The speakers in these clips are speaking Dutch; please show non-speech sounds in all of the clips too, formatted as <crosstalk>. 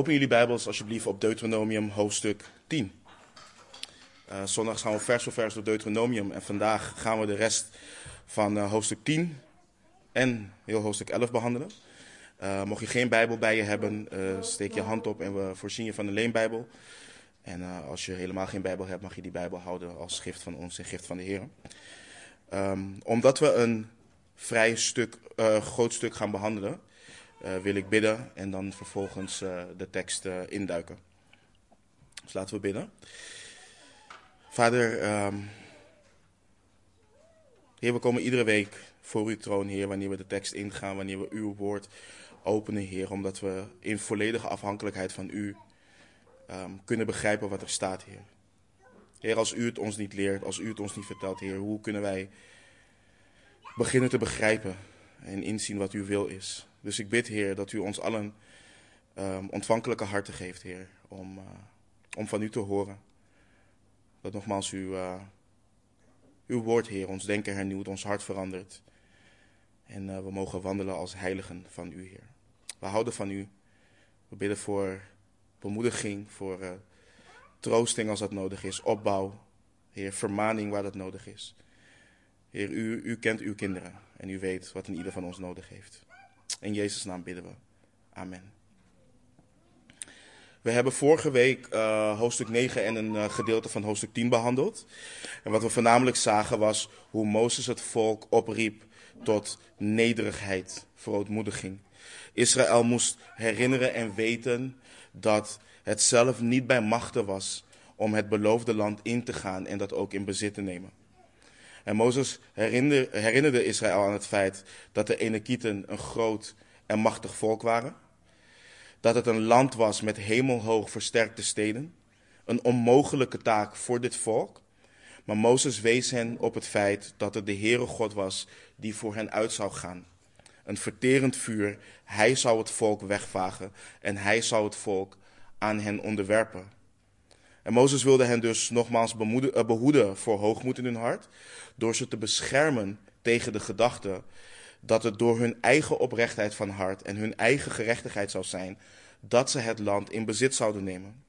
Open jullie Bijbels alsjeblieft op Deuteronomium hoofdstuk 10. Uh, zondag gaan we vers voor vers door Deuteronomium en vandaag gaan we de rest van uh, hoofdstuk 10 en heel hoofdstuk 11 behandelen. Uh, mocht je geen Bijbel bij je hebben, steek je hand op en we voorzien je van een leenbijbel. En als je helemaal geen Bijbel hebt, mag je die Bijbel houden als gift van ons en gift van de Heer. Um, omdat we een vrij stuk, groot stuk gaan behandelen, wil ik bidden en dan vervolgens uh, de tekst uh, induiken. Dus laten we bidden. Vader, um, Heer, we komen iedere week voor uw troon, Heer, wanneer we de tekst ingaan, wanneer we uw woord openen, Heer, omdat we in volledige afhankelijkheid van u um, kunnen begrijpen wat er staat, Heer. Heer, als u het ons niet leert, als u het ons niet vertelt, Heer, hoe kunnen wij beginnen te begrijpen en inzien wat uw wil is? Dus ik bid, Heer, dat u ons allen um, ontvankelijke harten geeft, Heer, om, uh, om van u te horen. Dat nogmaals uw, uh, uw woord, Heer, ons denken hernieuwt, ons hart verandert. En uh, we mogen wandelen als heiligen van u, Heer. We houden van u. We bidden voor bemoediging, voor troosting als dat nodig is, opbouw, Heer, vermaning waar dat nodig is. Heer, u, u kent uw kinderen en u weet wat in ieder van ons nodig heeft. In Jezus' naam bidden we. Amen. We hebben vorige week uh, hoofdstuk 9 en een uh, gedeelte van hoofdstuk 10 behandeld. En wat we voornamelijk zagen was hoe Mozes het volk opriep tot nederigheid, verootmoediging. Israël moest herinneren en weten dat het zelf niet bij machten was om het beloofde land in te gaan en dat ook in bezit te nemen. En Mozes herinnerde Israël aan het feit dat de Enekieten een groot en machtig volk waren. Dat het een land was met hemelhoog versterkte steden. Een onmogelijke taak voor dit volk. Maar Mozes wees hen op het feit dat het de Heere God was die voor hen uit zou gaan. Een verterend vuur, hij zou het volk wegvagen en hij zou het volk aan hen onderwerpen. Mozes wilde hen dus nogmaals eh, behoeden voor hoogmoed in hun hart, door ze te beschermen tegen de gedachte dat het door hun eigen oprechtheid van hart en hun eigen gerechtigheid zou zijn dat ze het land in bezit zouden nemen.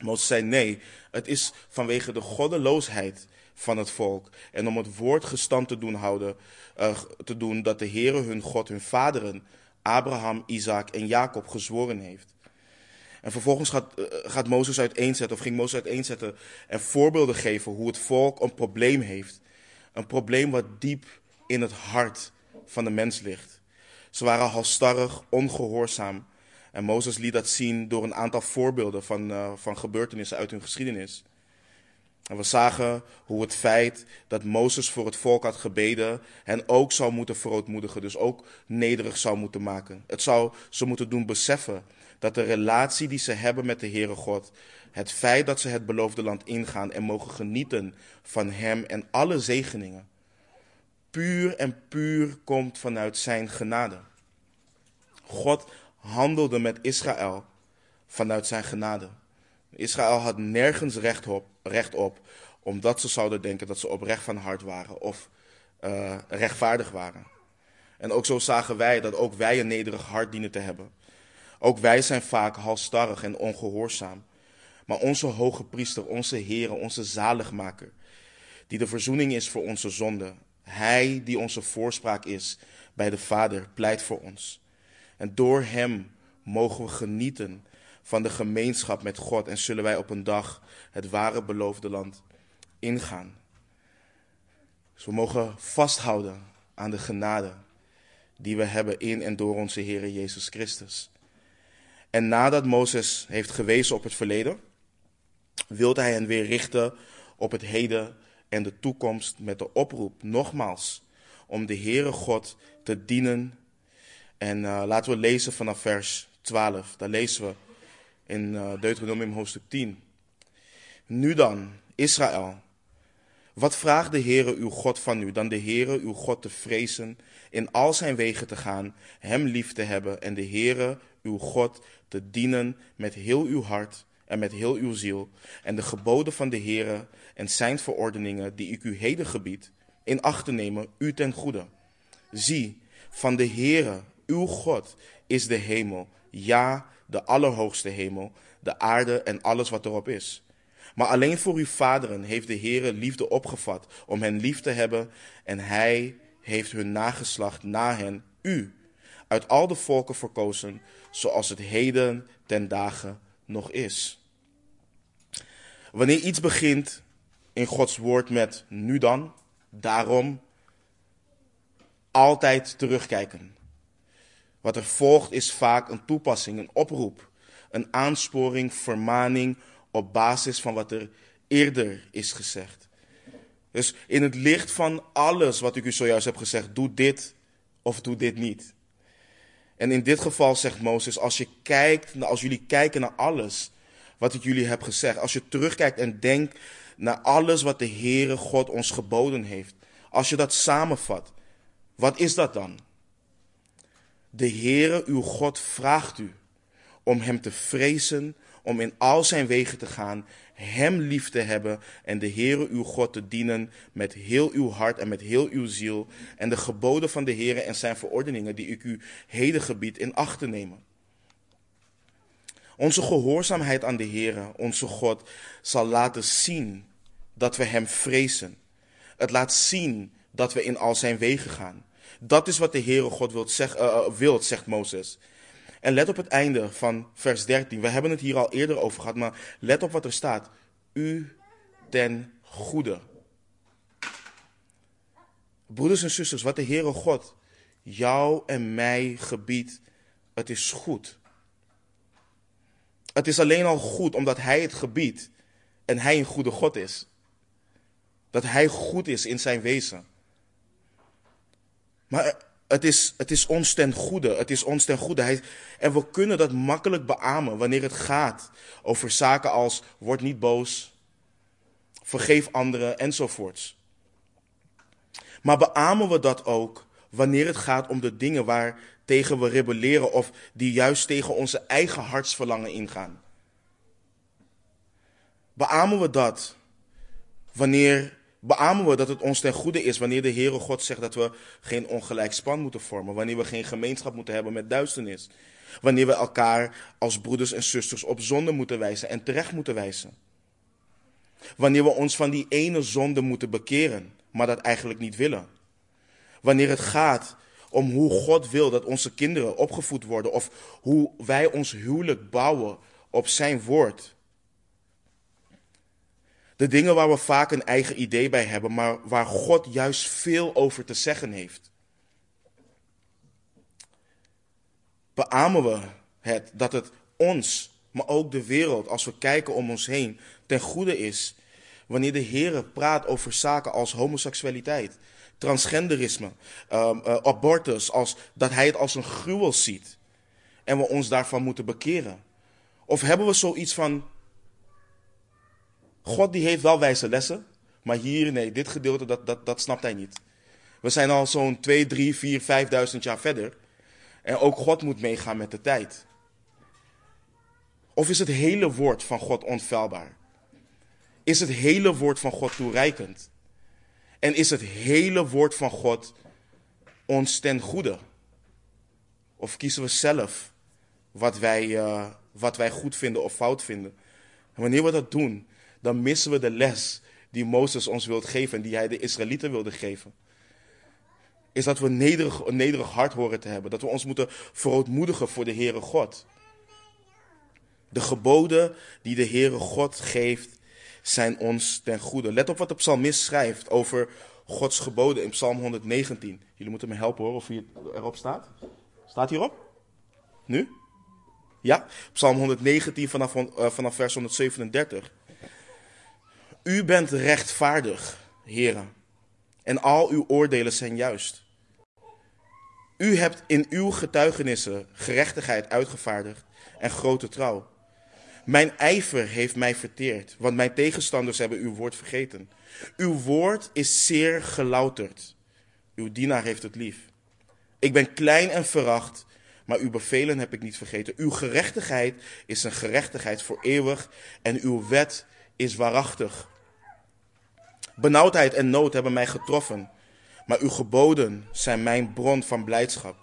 Mozes zei nee, het is vanwege de goddeloosheid van het volk en om het woord gestand te doen houden, uh, te doen dat de Heere hun God, hun vaderen, Abraham, Isaac en Jacob gezworen heeft. En vervolgens gaat, uh, gaat Mozes uiteenzetten, of ging Mozes uiteenzetten en voorbeelden geven hoe het volk een probleem heeft. Een probleem wat diep in het hart van de mens ligt. Ze waren halstarrig, ongehoorzaam. En Mozes liet dat zien door een aantal voorbeelden van, uh, van gebeurtenissen uit hun geschiedenis. En we zagen hoe het feit dat Mozes voor het volk had gebeden hen ook zou moeten verootmoedigen, dus ook nederig zou moeten maken. Het zou ze moeten doen beseffen dat de relatie die ze hebben met de Heere God, het feit dat ze het beloofde land ingaan en mogen genieten van Hem en alle zegeningen, puur en puur komt vanuit Zijn genade. God handelde met Israël vanuit Zijn genade. Israël had nergens recht op, recht op omdat ze zouden denken dat ze oprecht van hart waren of uh, rechtvaardig waren. En ook zo zagen wij dat ook wij een nederig hart dienen te hebben. Ook wij zijn vaak halstarrig en ongehoorzaam. Maar onze hoge priester, onze Heer, onze zaligmaker, die de verzoening is voor onze zonden, hij die onze voorspraak is bij de Vader, pleit voor ons. En door hem mogen we genieten van de gemeenschap met God en zullen wij op een dag het ware beloofde land ingaan. Dus we mogen vasthouden aan de genade die we hebben in en door onze Heer Jezus Christus. En nadat Mozes heeft gewezen op het verleden, wilde hij hen weer richten op het heden en de toekomst met de oproep, nogmaals, om de Heere God te dienen. En uh, laten we lezen vanaf vers 12. Daar lezen we in uh, Deuteronomium hoofdstuk 10. Nu dan, Israël, wat vraagt de Heere uw God van u dan de Heere uw God te vrezen, in al zijn wegen te gaan, hem lief te hebben en de Heere uw God te dienen met heel uw hart en met heel uw ziel en de geboden van de Heere en zijn verordeningen die ik u heden gebied in acht te nemen u ten goede. Zie, van de Heere, uw God, is de hemel, ja, de allerhoogste hemel, de aarde en alles wat erop is. Maar alleen voor uw vaderen heeft de Heere liefde opgevat om hen lief te hebben en hij heeft hun nageslacht na hen, u, uit al de volken verkozen, zoals het heden ten dagen nog is. Wanneer iets begint in Gods woord met nu dan, daarom, altijd terugkijken. Wat er volgt is vaak een toepassing, een oproep, een aansporing, vermaning op basis van wat er eerder is gezegd. Dus in het licht van alles wat ik u zojuist heb gezegd, doe dit of doe dit niet. En in dit geval zegt Mozes, als, je kijkt, als jullie kijken naar alles wat ik jullie heb gezegd, als je terugkijkt en denkt naar alles wat de Heere God ons geboden heeft, als je dat samenvat, wat is dat dan? De Heere, uw God, vraagt u om Hem te vrezen, om in al zijn wegen te gaan, Hem lief te hebben en de Heere, uw God, te dienen met heel uw hart en met heel uw ziel en de geboden van de Heere en zijn verordeningen die ik u heden gebied in acht te nemen. Onze gehoorzaamheid aan de Heere, onze God, zal laten zien dat we Hem vrezen. Het laat zien dat we in al zijn wegen gaan. Dat is wat de Heere God wilt, zeg, uh, wilt, zegt Mozes. En let op het einde van vers 13. We hebben het hier al eerder over gehad, maar let op wat er staat. U ten goede. Broeders en zusters, wat de Heere God jou en mij gebiedt, het is goed. Het is alleen al goed omdat Hij het gebiedt en Hij een goede God is. Dat Hij goed is in zijn wezen. Maar het is, het is ons ten goede. Het is ons ten goede. En we kunnen dat makkelijk beamen wanneer het gaat over zaken als word niet boos, vergeef anderen enzovoorts. Maar beamen we dat ook wanneer het gaat om de dingen waar tegen we rebelleren of die juist tegen onze eigen hartsverlangen ingaan? Beamen we dat wanneer beamen we dat het ons ten goede is wanneer de Heere God zegt dat we geen ongelijk span moeten vormen, wanneer we geen gemeenschap moeten hebben met duisternis, wanneer we elkaar als broeders en zusters op zonde moeten wijzen en terecht moeten wijzen. Wanneer we ons van die ene zonde moeten bekeren, maar dat eigenlijk niet willen. Wanneer het gaat om hoe God wil dat onze kinderen opgevoed worden of hoe wij ons huwelijk bouwen op zijn woord. De dingen waar we vaak een eigen idee bij hebben, maar waar God juist veel over te zeggen heeft. Beamen we het dat het ons, maar ook de wereld, als we kijken om ons heen, ten goede is wanneer de Heer praat over zaken als homoseksualiteit, transgenderisme, um, uh, abortus, als, dat Hij het als een gruwel ziet en we ons daarvan moeten bekeren? Of hebben we zoiets van, God die heeft wel wijze lessen, maar hier, nee, dit gedeelte, dat, dat, dat snapt hij niet. We zijn al zo'n 2, 3, 4, 5000 jaar verder. En ook God moet meegaan met de tijd. Of is het hele woord van God onfeilbaar? Is het hele woord van God toereikend? En is het hele woord van God ons ten goede? Of kiezen we zelf wat wij, uh, wat wij goed vinden of fout vinden? En wanneer we dat doen, dan missen we de les die Mozes ons wil geven en die hij de Israëlieten wilde geven. Is dat we nederig, een nederig hart horen te hebben. Dat we ons moeten verootmoedigen voor de Heere God. De geboden die de Heere God geeft, zijn ons ten goede. Let op wat de psalmist schrijft over Gods geboden in Psalm 119. Jullie moeten me helpen hoor, of hier erop staat. Staat hierop? Nu? Ja, Psalm 119 vanaf, uh, vanaf vers 137. U bent rechtvaardig, heren, en al uw oordelen zijn juist. U hebt in uw getuigenissen gerechtigheid uitgevaardigd en grote trouw. Mijn ijver heeft mij verteerd, want mijn tegenstanders hebben uw woord vergeten. Uw woord is zeer gelouterd. Uw dienaar heeft het lief. Ik ben klein en veracht, maar uw bevelen heb ik niet vergeten. Uw gerechtigheid is een gerechtigheid voor eeuwig en uw wet is waarachtig. Benauwdheid en nood hebben mij getroffen, maar uw geboden zijn mijn bron van blijdschap.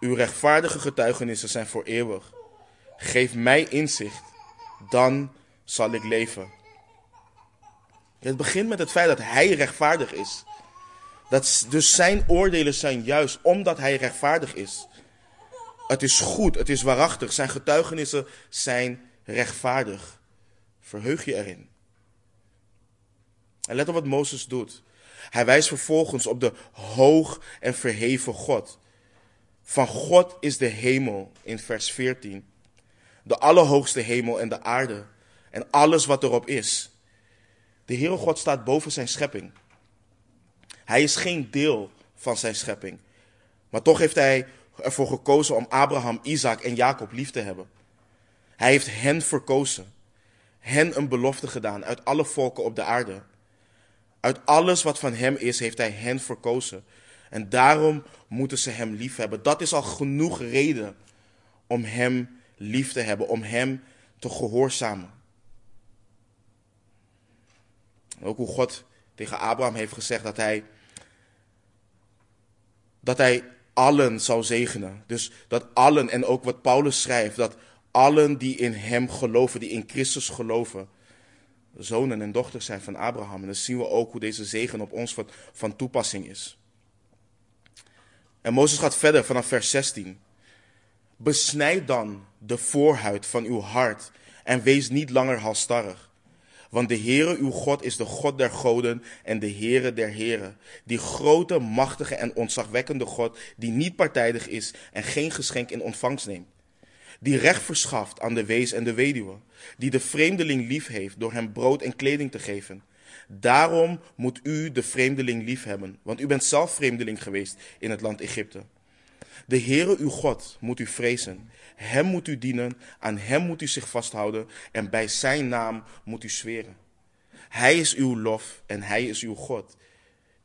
Uw rechtvaardige getuigenissen zijn voor eeuwig. Geef mij inzicht, dan zal ik leven. Het begint met het feit dat hij rechtvaardig is. Dat dus zijn oordelen zijn juist omdat hij rechtvaardig is. Het is goed, het is waarachtig. Zijn getuigenissen zijn rechtvaardig. Verheug je erin. En let op wat Mozes doet. Hij wijst vervolgens op de hoog en verheven God. Van God is de hemel in vers 14. De allerhoogste hemel en de aarde en alles wat erop is. De Heere God staat boven zijn schepping. Hij is geen deel van zijn schepping. Maar toch heeft hij ervoor gekozen om Abraham, Isaac en Jacob lief te hebben. Hij heeft hen verkozen. Hen een belofte gedaan uit alle volken op de aarde. Uit alles wat van hem is, heeft hij hen verkozen. En daarom moeten ze hem lief hebben. Dat is al genoeg reden om hem lief te hebben, om hem te gehoorzamen. Ook hoe God tegen Abraham heeft gezegd dat hij, dat hij allen zou zegenen. Dus dat allen, en ook wat Paulus schrijft, dat allen die in hem geloven, die in Christus geloven, zonen en dochters zijn van Abraham. En dan zien we ook hoe deze zegen op ons van, van toepassing is. En Mozes gaat verder vanaf vers 16. Besnijd dan de voorhuid van uw hart en wees niet langer halstarrig. Want de Heere uw God is de God der goden en de Heere der heren. Die grote, machtige en ontzagwekkende God, die niet partijdig is en geen geschenk in ontvangst neemt. Die recht verschaft aan de wees en de weduwe. Die de vreemdeling lief heeft door hem brood en kleding te geven. Daarom moet u de vreemdeling lief hebben, want u bent zelf vreemdeling geweest in het land Egypte. De Heere uw God moet u vrezen. Hem moet u dienen, aan hem moet u zich vasthouden en bij zijn naam moet u zweren. Hij is uw lof en hij is uw God,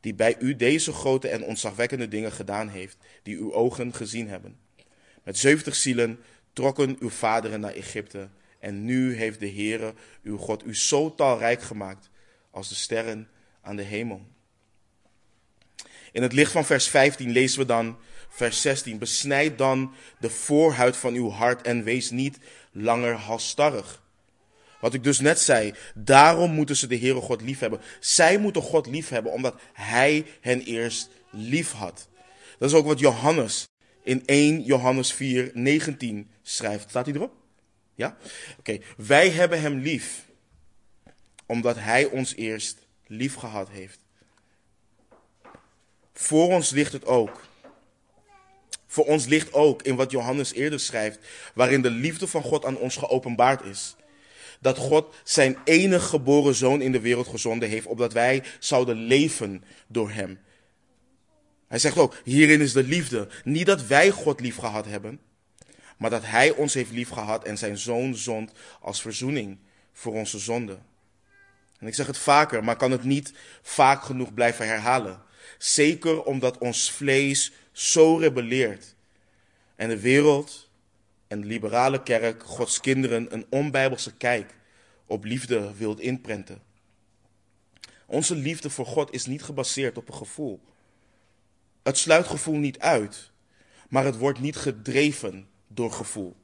die bij u deze grote en ontzagwekkende dingen gedaan heeft, die uw ogen gezien hebben. Met zeventig zielen trokken uw vaderen naar Egypte en nu heeft de Heere uw God u zo talrijk gemaakt als de sterren aan de hemel. In het licht van vers 15 lezen we dan vers 16. Besnijd dan de voorhuid van uw hart en wees niet langer halstarrig. Wat ik dus net zei, daarom moeten ze de Heere God lief hebben. Zij moeten God lief hebben omdat Hij hen eerst lief had. Dat is ook wat Johannes in 1 Johannes 4, 19 schrijft. Staat hij erop? Ja? Oké. Wij hebben Hem lief omdat Hij ons eerst lief gehad heeft. Voor ons ligt het ook voor ons ligt ook in wat Johannes eerder schrijft, waarin de liefde van God aan ons geopenbaard is. Dat God zijn enige geboren zoon in de wereld gezonden heeft, opdat wij zouden leven door hem. Hij zegt ook, hierin is de liefde. Niet dat wij God lief gehad hebben, maar dat hij ons heeft lief gehad en zijn zoon zond als verzoening voor onze zonden. En ik zeg het vaker, maar kan het niet vaak genoeg blijven herhalen. Zeker omdat ons vlees zo rebelleert. En de wereld en de liberale kerk Gods kinderen een onbijbelse kijk op liefde wilt inprenten. Onze liefde voor God is niet gebaseerd op een gevoel. Het sluit gevoel niet uit, maar het wordt niet gedreven door gevoel.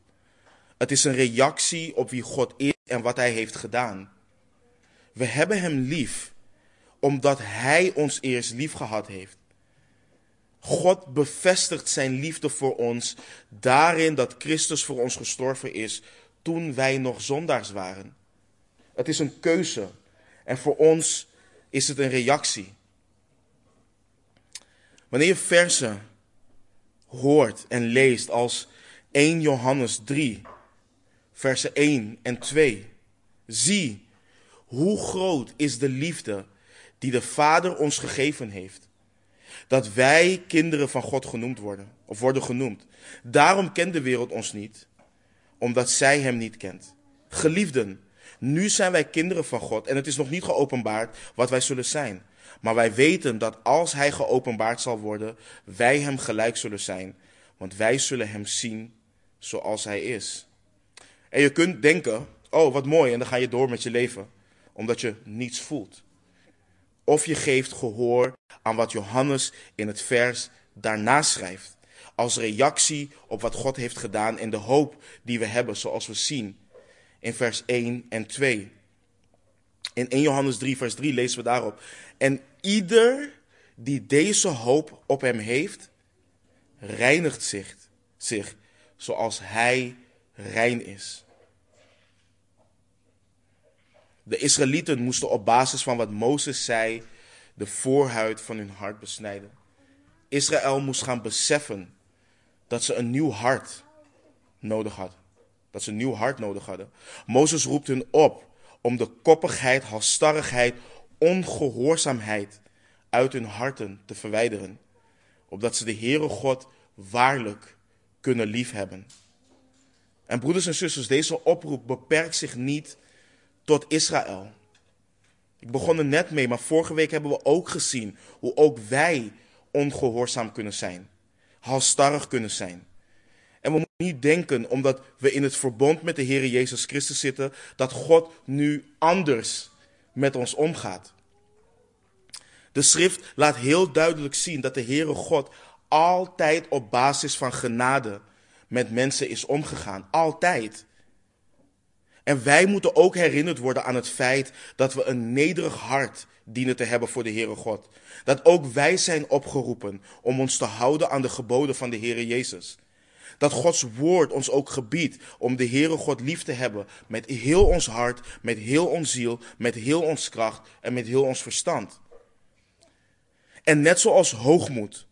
Het is een reactie op wie God is en wat Hij heeft gedaan. We hebben Hem lief omdat Hij ons eerst lief gehad heeft. God bevestigt zijn liefde voor ons daarin dat Christus voor ons gestorven is toen wij nog zondaars waren. Het is een keuze en voor ons is het een reactie. Wanneer je versen hoort en leest als 1 Johannes 3, versen 1 en 2, zie hoe groot is de liefde die de Vader ons gegeven heeft dat wij kinderen van God genoemd worden, of worden genoemd. Daarom kent de wereld ons niet, omdat zij hem niet kent. Geliefden, nu zijn wij kinderen van God en het is nog niet geopenbaard wat wij zullen zijn. Maar wij weten dat als hij geopenbaard zal worden, wij hem gelijk zullen zijn, want wij zullen hem zien zoals hij is. En je kunt denken, oh wat mooi, en dan ga je door met je leven, omdat je niets voelt. Of je geeft gehoor aan wat Johannes in het vers daarna schrijft. als reactie op wat God heeft gedaan en de hoop die we hebben, zoals we zien in vers 1 en 2. In 1 Johannes 3, vers 3 lezen we daarop. En ieder die deze hoop op hem heeft, reinigt zich, zich zoals hij rein is. De Israëlieten moesten op basis van wat Mozes zei de voorhuid van hun hart besnijden. Israël moest gaan beseffen dat ze een nieuw hart nodig hadden. Dat ze een nieuw hart nodig hadden. Mozes roept hun op om de koppigheid, halstarrigheid, ongehoorzaamheid uit hun harten te verwijderen. Opdat ze de Heere God waarlijk kunnen liefhebben. En broeders en zusters, deze oproep beperkt zich niet tot Israël. Ik begon er net mee, maar vorige week hebben we ook gezien hoe ook wij ongehoorzaam kunnen zijn, halstarrig kunnen zijn. En we moeten niet denken, omdat we in het verbond met de Heer Jezus Christus zitten, dat God nu anders met ons omgaat. De schrift laat heel duidelijk zien dat de Heere God altijd op basis van genade met mensen is omgegaan. Altijd. En wij moeten ook herinnerd worden aan het feit dat we een nederig hart dienen te hebben voor de Heere God. Dat ook wij zijn opgeroepen om ons te houden aan de geboden van de Heere Jezus. Dat Gods woord ons ook gebiedt om de Heere God lief te hebben met heel ons hart, met heel ons ziel, met heel ons kracht en met heel ons verstand. En net zoals hoogmoed,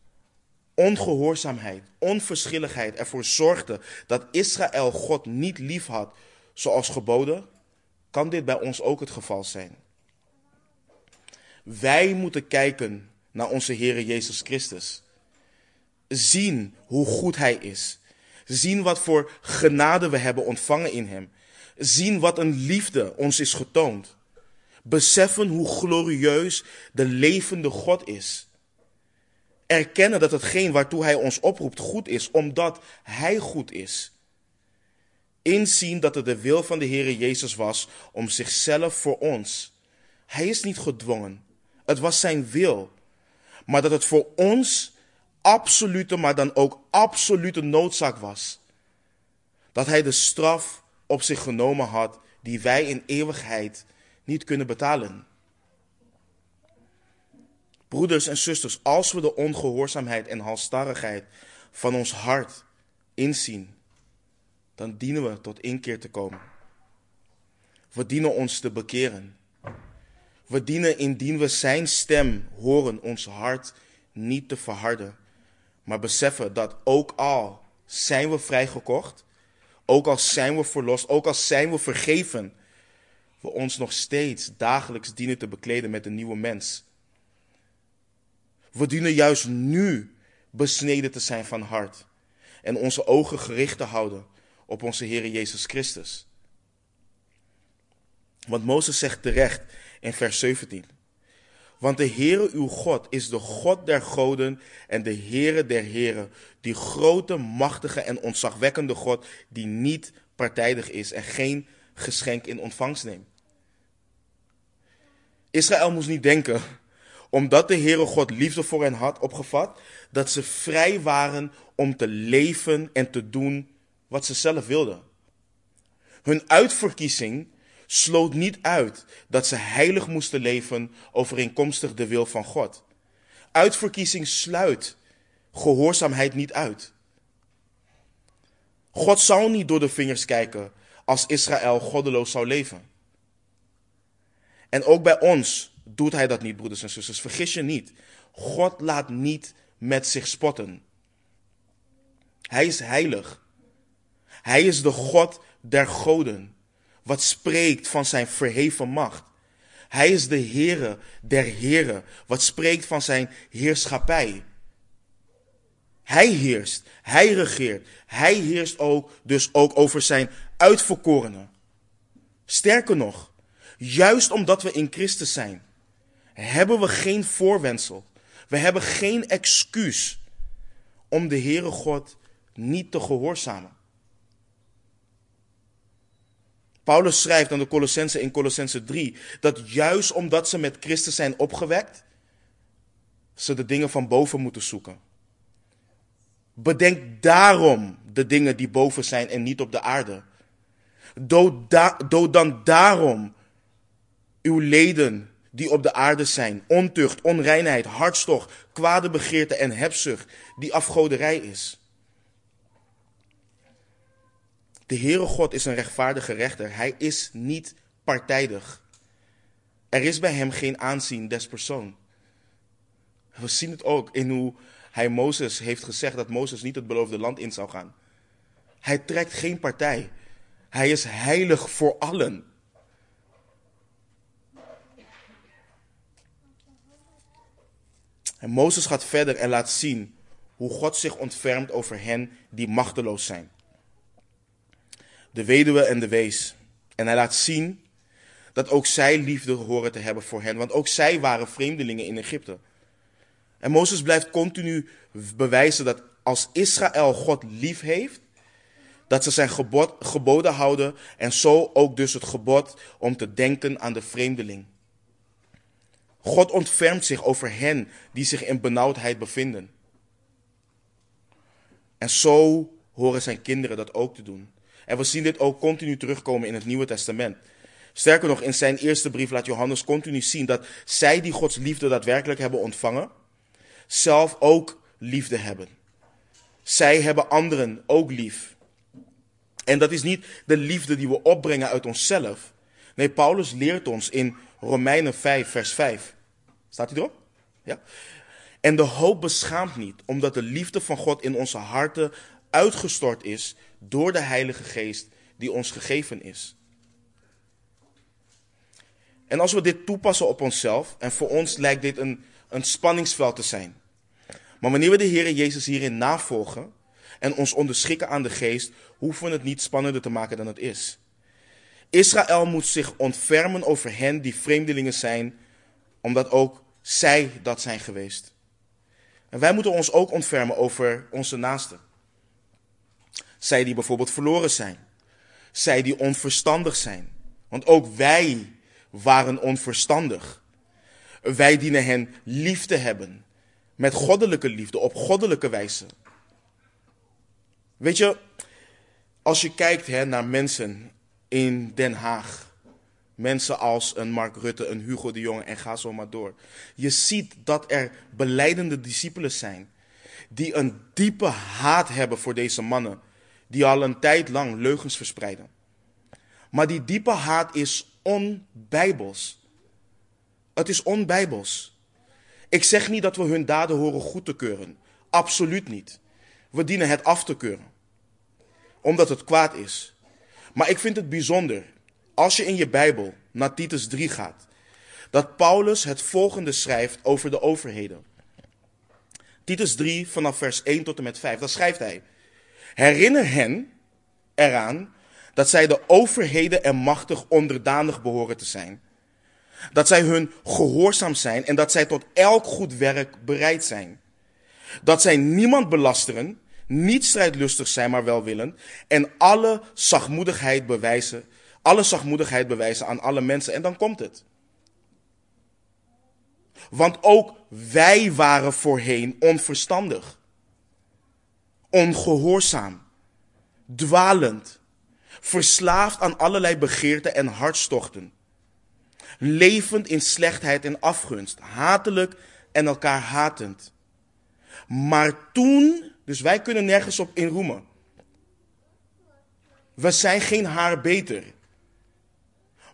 ongehoorzaamheid, onverschilligheid ervoor zorgde dat Israël God niet lief had zoals geboden, kan dit bij ons ook het geval zijn. Wij moeten kijken naar onze Heer Jezus Christus. Zien hoe goed Hij is. Zien wat voor genade we hebben ontvangen in Hem. Zien wat een liefde ons is getoond. Beseffen hoe glorieus de levende God is. Erkennen dat hetgeen waartoe Hij ons oproept goed is, omdat Hij goed is. Inzien dat het de wil van de Heer Jezus was om zichzelf voor ons. Hij is niet gedwongen. Het was zijn wil. Maar dat het voor ons absolute, maar dan ook absolute noodzaak was. Dat hij de straf op zich genomen had die wij in eeuwigheid niet kunnen betalen. Broeders en zusters, als we de ongehoorzaamheid en halstarrigheid van ons hart inzien, dan dienen we tot inkeer te komen. We dienen ons te bekeren. We dienen indien we zijn stem horen, ons hart niet te verharden, maar beseffen dat ook al zijn we vrijgekocht, ook al zijn we verlost, ook al zijn we vergeven, we ons nog steeds dagelijks dienen te bekleden met een nieuwe mens. We dienen juist nu besneden te zijn van hart en onze ogen gericht te houden op onze Heer Jezus Christus. Want Mozes zegt terecht in vers 17. Want de Heere uw God is de God der goden en de Heere der heren, die grote, machtige en ontzagwekkende God, die niet partijdig is en geen geschenk in ontvangst neemt. Israël moest niet denken, omdat de Heere God liefde voor hen had opgevat, dat ze vrij waren om te leven en te doen wat ze zelf wilden. Hun uitverkiezing sloot niet uit dat ze heilig moesten leven overeenkomstig de wil van God. Uitverkiezing sluit gehoorzaamheid niet uit. God zou niet door de vingers kijken als Israël goddeloos zou leven. En ook bij ons doet hij dat niet, broeders en zusters. Vergis je niet. God laat niet met zich spotten. Hij is heilig. Hij is de God der goden, wat spreekt van zijn verheven macht. Hij is de Heere der heren, wat spreekt van zijn heerschappij. Hij heerst, hij regeert, hij heerst ook dus ook over zijn uitverkorenen. Sterker nog, juist omdat we in Christus zijn, hebben we geen voorwensel. We hebben geen excuus om de Heere God niet te gehoorzamen. Paulus schrijft aan de Colossense in Colossense 3 dat juist omdat ze met Christus zijn opgewekt, ze de dingen van boven moeten zoeken. Bedenk daarom de dingen die boven zijn en niet op de aarde. Dood, da dood dan daarom uw leden die op de aarde zijn. Ontucht, onreinheid, hartstocht, kwade begeerte en hebzucht, die afgoderij is. De Heere God is een rechtvaardige rechter. Hij is niet partijdig. Er is bij hem geen aanzien des persoon. We zien het ook in hoe hij Mozes heeft gezegd dat Mozes niet het beloofde land in zou gaan. Hij trekt geen partij. Hij is heilig voor allen. En Mozes gaat verder en laat zien hoe God zich ontfermt over hen die machteloos zijn. De weduwe en de wees. En hij laat zien dat ook zij liefde horen te hebben voor hen, want ook zij waren vreemdelingen in Egypte. En Mozes blijft continu bewijzen dat als Israël God lief heeft, dat ze zijn gebod, geboden houden en zo ook dus het gebod om te denken aan de vreemdeling. God ontfermt zich over hen die zich in benauwdheid bevinden. En zo horen zijn kinderen dat ook te doen. En we zien dit ook continu terugkomen in het Nieuwe Testament. Sterker nog, in zijn eerste brief laat Johannes continu zien dat zij die Gods liefde daadwerkelijk hebben ontvangen, zelf ook liefde hebben. Zij hebben anderen ook lief. En dat is niet de liefde die we opbrengen uit onszelf. Nee, Paulus leert ons in Romeinen 5, vers 5. Staat hij erop? Ja. En de hoop beschaamt niet, omdat de liefde van God in onze harten uitgestort is door de Heilige Geest die ons gegeven is. En als we dit toepassen op onszelf, en voor ons lijkt dit een, een spanningsveld te zijn. Maar wanneer we de Heer Jezus hierin navolgen en ons onderschikken aan de geest, hoeven we het niet spannender te maken dan het is. Israël moet zich ontfermen over hen die vreemdelingen zijn, omdat ook zij dat zijn geweest. En wij moeten ons ook ontfermen over onze naasten. Zij die bijvoorbeeld verloren zijn. Zij die onverstandig zijn. Want ook wij waren onverstandig. Wij dienen hen lief te hebben. Met goddelijke liefde, op goddelijke wijze. Weet je, als je kijkt hè, naar mensen in Den Haag. Mensen als een Mark Rutte, een Hugo de Jonge en ga zo maar door. Je ziet dat er beleidende discipelen zijn. Die een diepe haat hebben voor deze mannen. Die al een tijd lang leugens verspreiden. Maar die diepe haat is onbijbels. Het is onbijbels. Ik zeg niet dat we hun daden horen goed te keuren. Absoluut niet. We dienen het af te keuren. Omdat het kwaad is. Maar ik vind het bijzonder, als je in je Bijbel naar Titus 3 gaat, dat Paulus het volgende schrijft over de overheden. Titus 3 vanaf vers 1 tot en met 5, daar schrijft hij. Herinner hen eraan dat zij de overheden en machtig onderdanig behoren te zijn. Dat zij hun gehoorzaam zijn en dat zij tot elk goed werk bereid zijn. Dat zij niemand belasteren, niet strijdlustig zijn, maar welwillend. En alle zachtmoedigheid bewijzen, alle zachtmoedigheid bewijzen aan alle mensen. En dan komt het. Want ook wij waren voorheen onverstandig, ongehoorzaam, dwalend verslaafd aan allerlei begeerten en hartstochten. Levend in slechtheid en afgunst, hatelijk en elkaar hatend. Maar toen, dus wij kunnen nergens op inroemen. We zijn geen haar beter.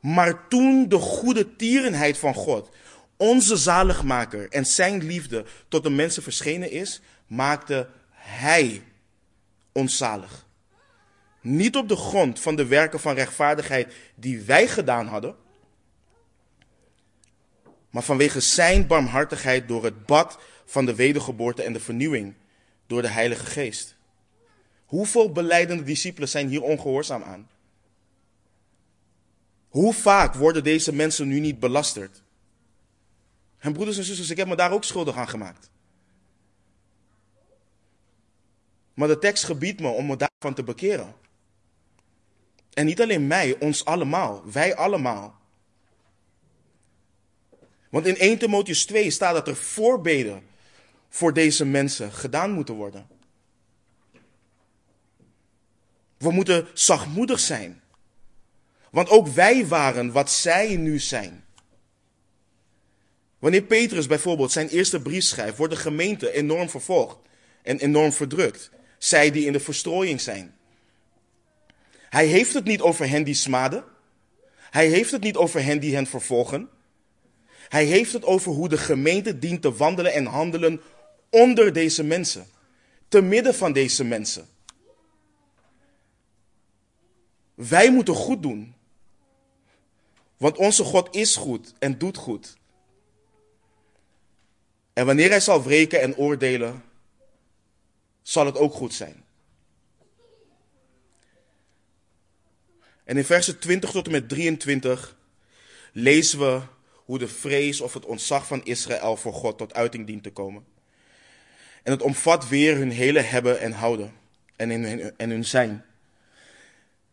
Maar toen de goede tierenheid van God, onze zaligmaker en zijn liefde tot de mensen verschenen is, maakte hij ons zalig. Niet op de grond van de werken van rechtvaardigheid die wij gedaan hadden, maar vanwege zijn barmhartigheid door het bad van de wedergeboorte en de vernieuwing door de Heilige Geest. Hoeveel beleidende discipelen zijn hier ongehoorzaam aan? Hoe vaak worden deze mensen nu niet belasterd? En broeders en zusters, ik heb me daar ook schuldig aan gemaakt. Maar de tekst gebiedt me om me daarvan te bekeren. En niet alleen mij, ons allemaal. Wij allemaal. Want in 1 Timotheus 2 staat dat er voorbeden voor deze mensen gedaan moeten worden. We moeten zachtmoedig zijn. Want ook wij waren wat zij nu zijn. Wanneer Petrus bijvoorbeeld zijn eerste brief schrijft, wordt de gemeente enorm vervolgd en enorm verdrukt. Zij die in de verstrooiing zijn. Hij heeft het niet over hen die smaden. Hij heeft het niet over hen die hen vervolgen. Hij heeft het over hoe de gemeente dient te wandelen en handelen onder deze mensen. Te midden van deze mensen. Wij moeten goed doen. Want onze God is goed en doet goed. En wanneer hij zal wreken en oordelen, zal het ook goed zijn. En in versen 20 tot en met 23 lezen we hoe de vrees of het ontzag van Israël voor God tot uiting dient te komen. En het omvat weer hun hele hebben en houden en, hun, en hun zijn.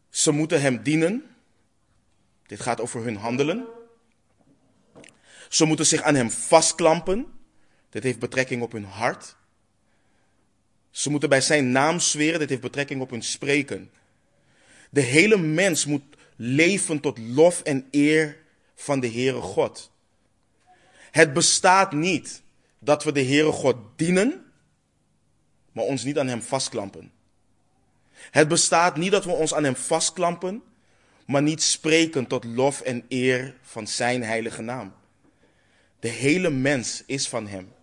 Ze moeten hem dienen. Dit gaat over hun handelen. Ze moeten zich aan hem vastklampen. Dit heeft betrekking op hun hart. Ze moeten bij zijn naam zweren. Dit heeft betrekking op hun spreken. De hele mens moet leven tot lof en eer van de Heere God. Het bestaat niet dat we de Heere God dienen, maar ons niet aan Hem vastklampen. Het bestaat niet dat we ons aan Hem vastklampen, maar niet spreken tot lof en eer van Zijn heilige naam. De hele mens is van Hem.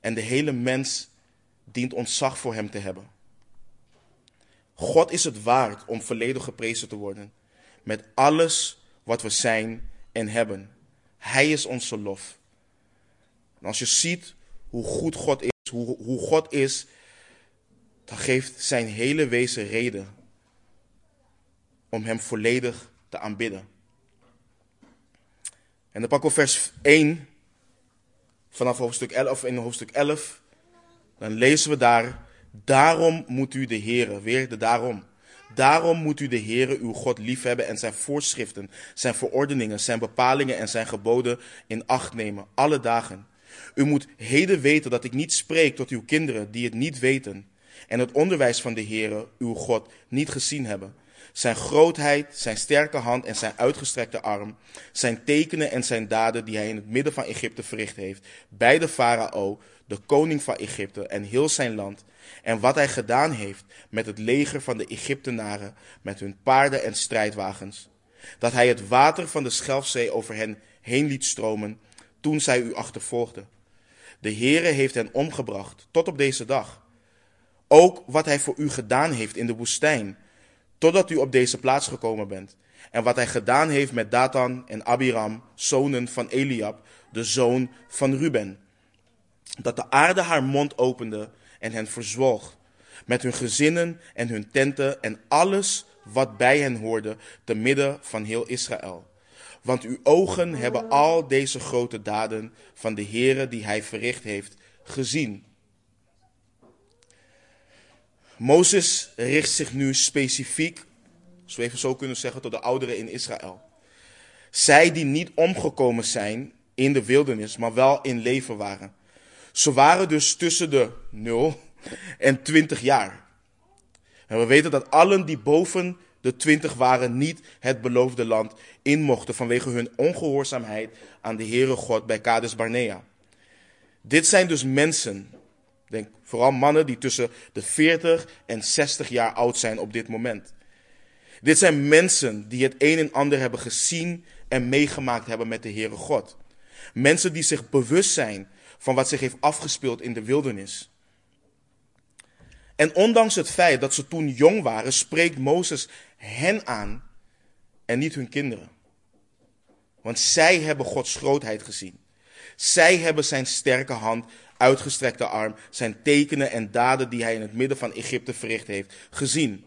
En de hele mens dient ontzag voor Hem te hebben. God is het waard om volledig geprezen te worden. Met alles wat we zijn en hebben. Hij is onze lof. Als je ziet hoe goed God is, hoe, hoe God is, dan geeft zijn hele wezen reden om hem volledig te aanbidden. En dan pakken we vers 1 vanaf hoofdstuk 11, of in hoofdstuk 11. Dan lezen we daar, daarom moet u de Heere, weer de daarom. Daarom moet u de Heere uw God liefhebben en zijn voorschriften, zijn verordeningen, zijn bepalingen en zijn geboden in acht nemen, alle dagen. U moet heden weten dat ik niet spreek tot uw kinderen die het niet weten en het onderwijs van de Heere, uw God, niet gezien hebben. Zijn grootheid, zijn sterke hand en zijn uitgestrekte arm, zijn tekenen en zijn daden die hij in het midden van Egypte verricht heeft, bij de farao, de koning van Egypte en heel zijn land, en wat hij gedaan heeft met het leger van de Egyptenaren, met hun paarden en strijdwagens, dat hij het water van de Schelfzee over hen heen liet stromen, toen zij u achtervolgden. De Heere heeft hen omgebracht tot op deze dag. Ook wat hij voor u gedaan heeft in de woestijn, totdat u op deze plaats gekomen bent. En wat hij gedaan heeft met Datan en Abiram, zonen van Eliab, de zoon van Ruben. Dat de aarde haar mond opende en hen verzwolg. Met hun gezinnen en hun tenten en alles wat bij hen hoorde, te midden van heel Israël. Want uw ogen hebben al deze grote daden van de Heere die hij verricht heeft gezien. Mozes richt zich nu specifiek, als we even zo kunnen zeggen, tot de ouderen in Israël. Zij die niet omgekomen zijn in de wildernis, maar wel in leven waren. Ze waren dus tussen de 0 en 20 jaar. En we weten dat allen die boven de 20 waren niet het beloofde land in mochten vanwege hun ongehoorzaamheid aan de Heere God bij Kades Barnea. Dit zijn dus mensen Denk vooral mannen die tussen de 40 en 60 jaar oud zijn op dit moment. Dit zijn mensen die het een en ander hebben gezien en meegemaakt hebben met de Heere God. Mensen die zich bewust zijn van wat zich heeft afgespeeld in de wildernis. En ondanks het feit dat ze toen jong waren, spreekt Mozes hen aan en niet hun kinderen. Want zij hebben Gods grootheid gezien. Zij hebben zijn sterke hand uitgestrekte arm, zijn tekenen en daden die hij in het midden van Egypte verricht heeft, gezien.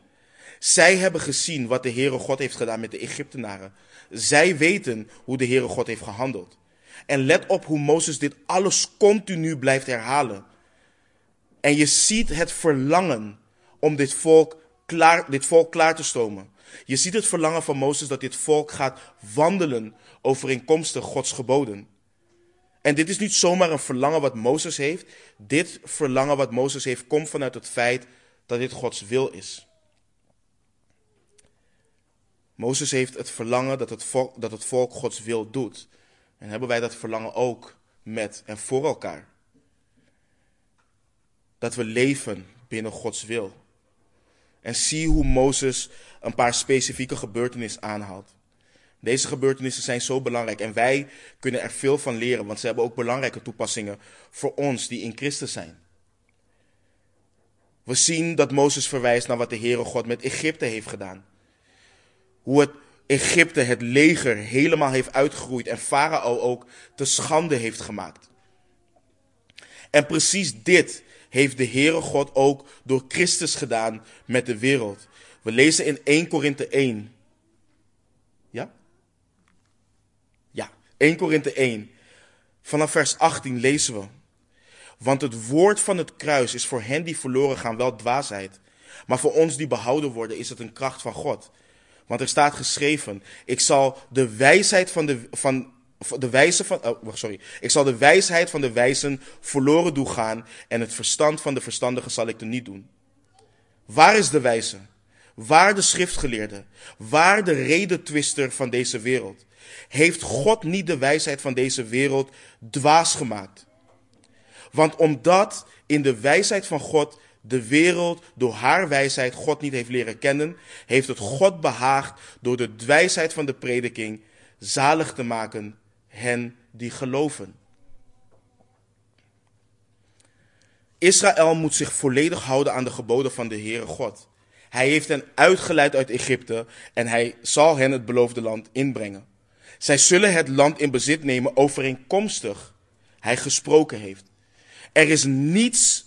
Zij hebben gezien wat de Heere God heeft gedaan met de Egyptenaren. Zij weten hoe de Heere God heeft gehandeld. En let op hoe Mozes dit alles continu blijft herhalen. En je ziet het verlangen om dit volk klaar, dit volk klaar te stomen. Je ziet het verlangen van Mozes dat dit volk gaat wandelen overeenkomstig Gods geboden. En dit is niet zomaar een verlangen wat Mozes heeft. Dit verlangen wat Mozes heeft komt vanuit het feit dat dit Gods wil is. Mozes heeft het verlangen dat het, volk, dat het volk Gods wil doet. En hebben wij dat verlangen ook met en voor elkaar. Dat we leven binnen Gods wil. En zie hoe Mozes een paar specifieke gebeurtenissen aanhaalt. Deze gebeurtenissen zijn zo belangrijk en wij kunnen er veel van leren, want ze hebben ook belangrijke toepassingen voor ons die in Christus zijn. We zien dat Mozes verwijst naar wat de Heere God met Egypte heeft gedaan. Hoe het Egypte het leger helemaal heeft uitgegroeid en Farao ook te schande heeft gemaakt. En precies dit heeft de Heere God ook door Christus gedaan met de wereld. We lezen in 1 Korinthe 1. Ja? Ja, 1 Korinthe 1. Vanaf vers 18 lezen we. Want het woord van het kruis is voor hen die verloren gaan wel dwaasheid. Maar voor ons die behouden worden is het een kracht van God. Want er staat geschreven: Ik zal de wijsheid van de, van, de wijze van, oh, sorry. Ik zal de wijsheid van de wijzen verloren doen gaan en het verstand van de verstandigen zal ik er niet doen. Waar is de wijze? Waar de schriftgeleerde? Waar de redetwister van deze wereld? Heeft God niet de wijsheid van deze wereld dwaas gemaakt? Want omdat in de wijsheid van God de wereld door haar wijsheid God niet heeft leren kennen, heeft het God behaagd door de wijsheid van de prediking zalig te maken hen die geloven. Israël moet zich volledig houden aan de geboden van de Heere God. Hij heeft hen uitgeleid uit Egypte en hij zal hen het beloofde land inbrengen. Zij zullen het land in bezit nemen overeenkomstig hij gesproken heeft. Er is niets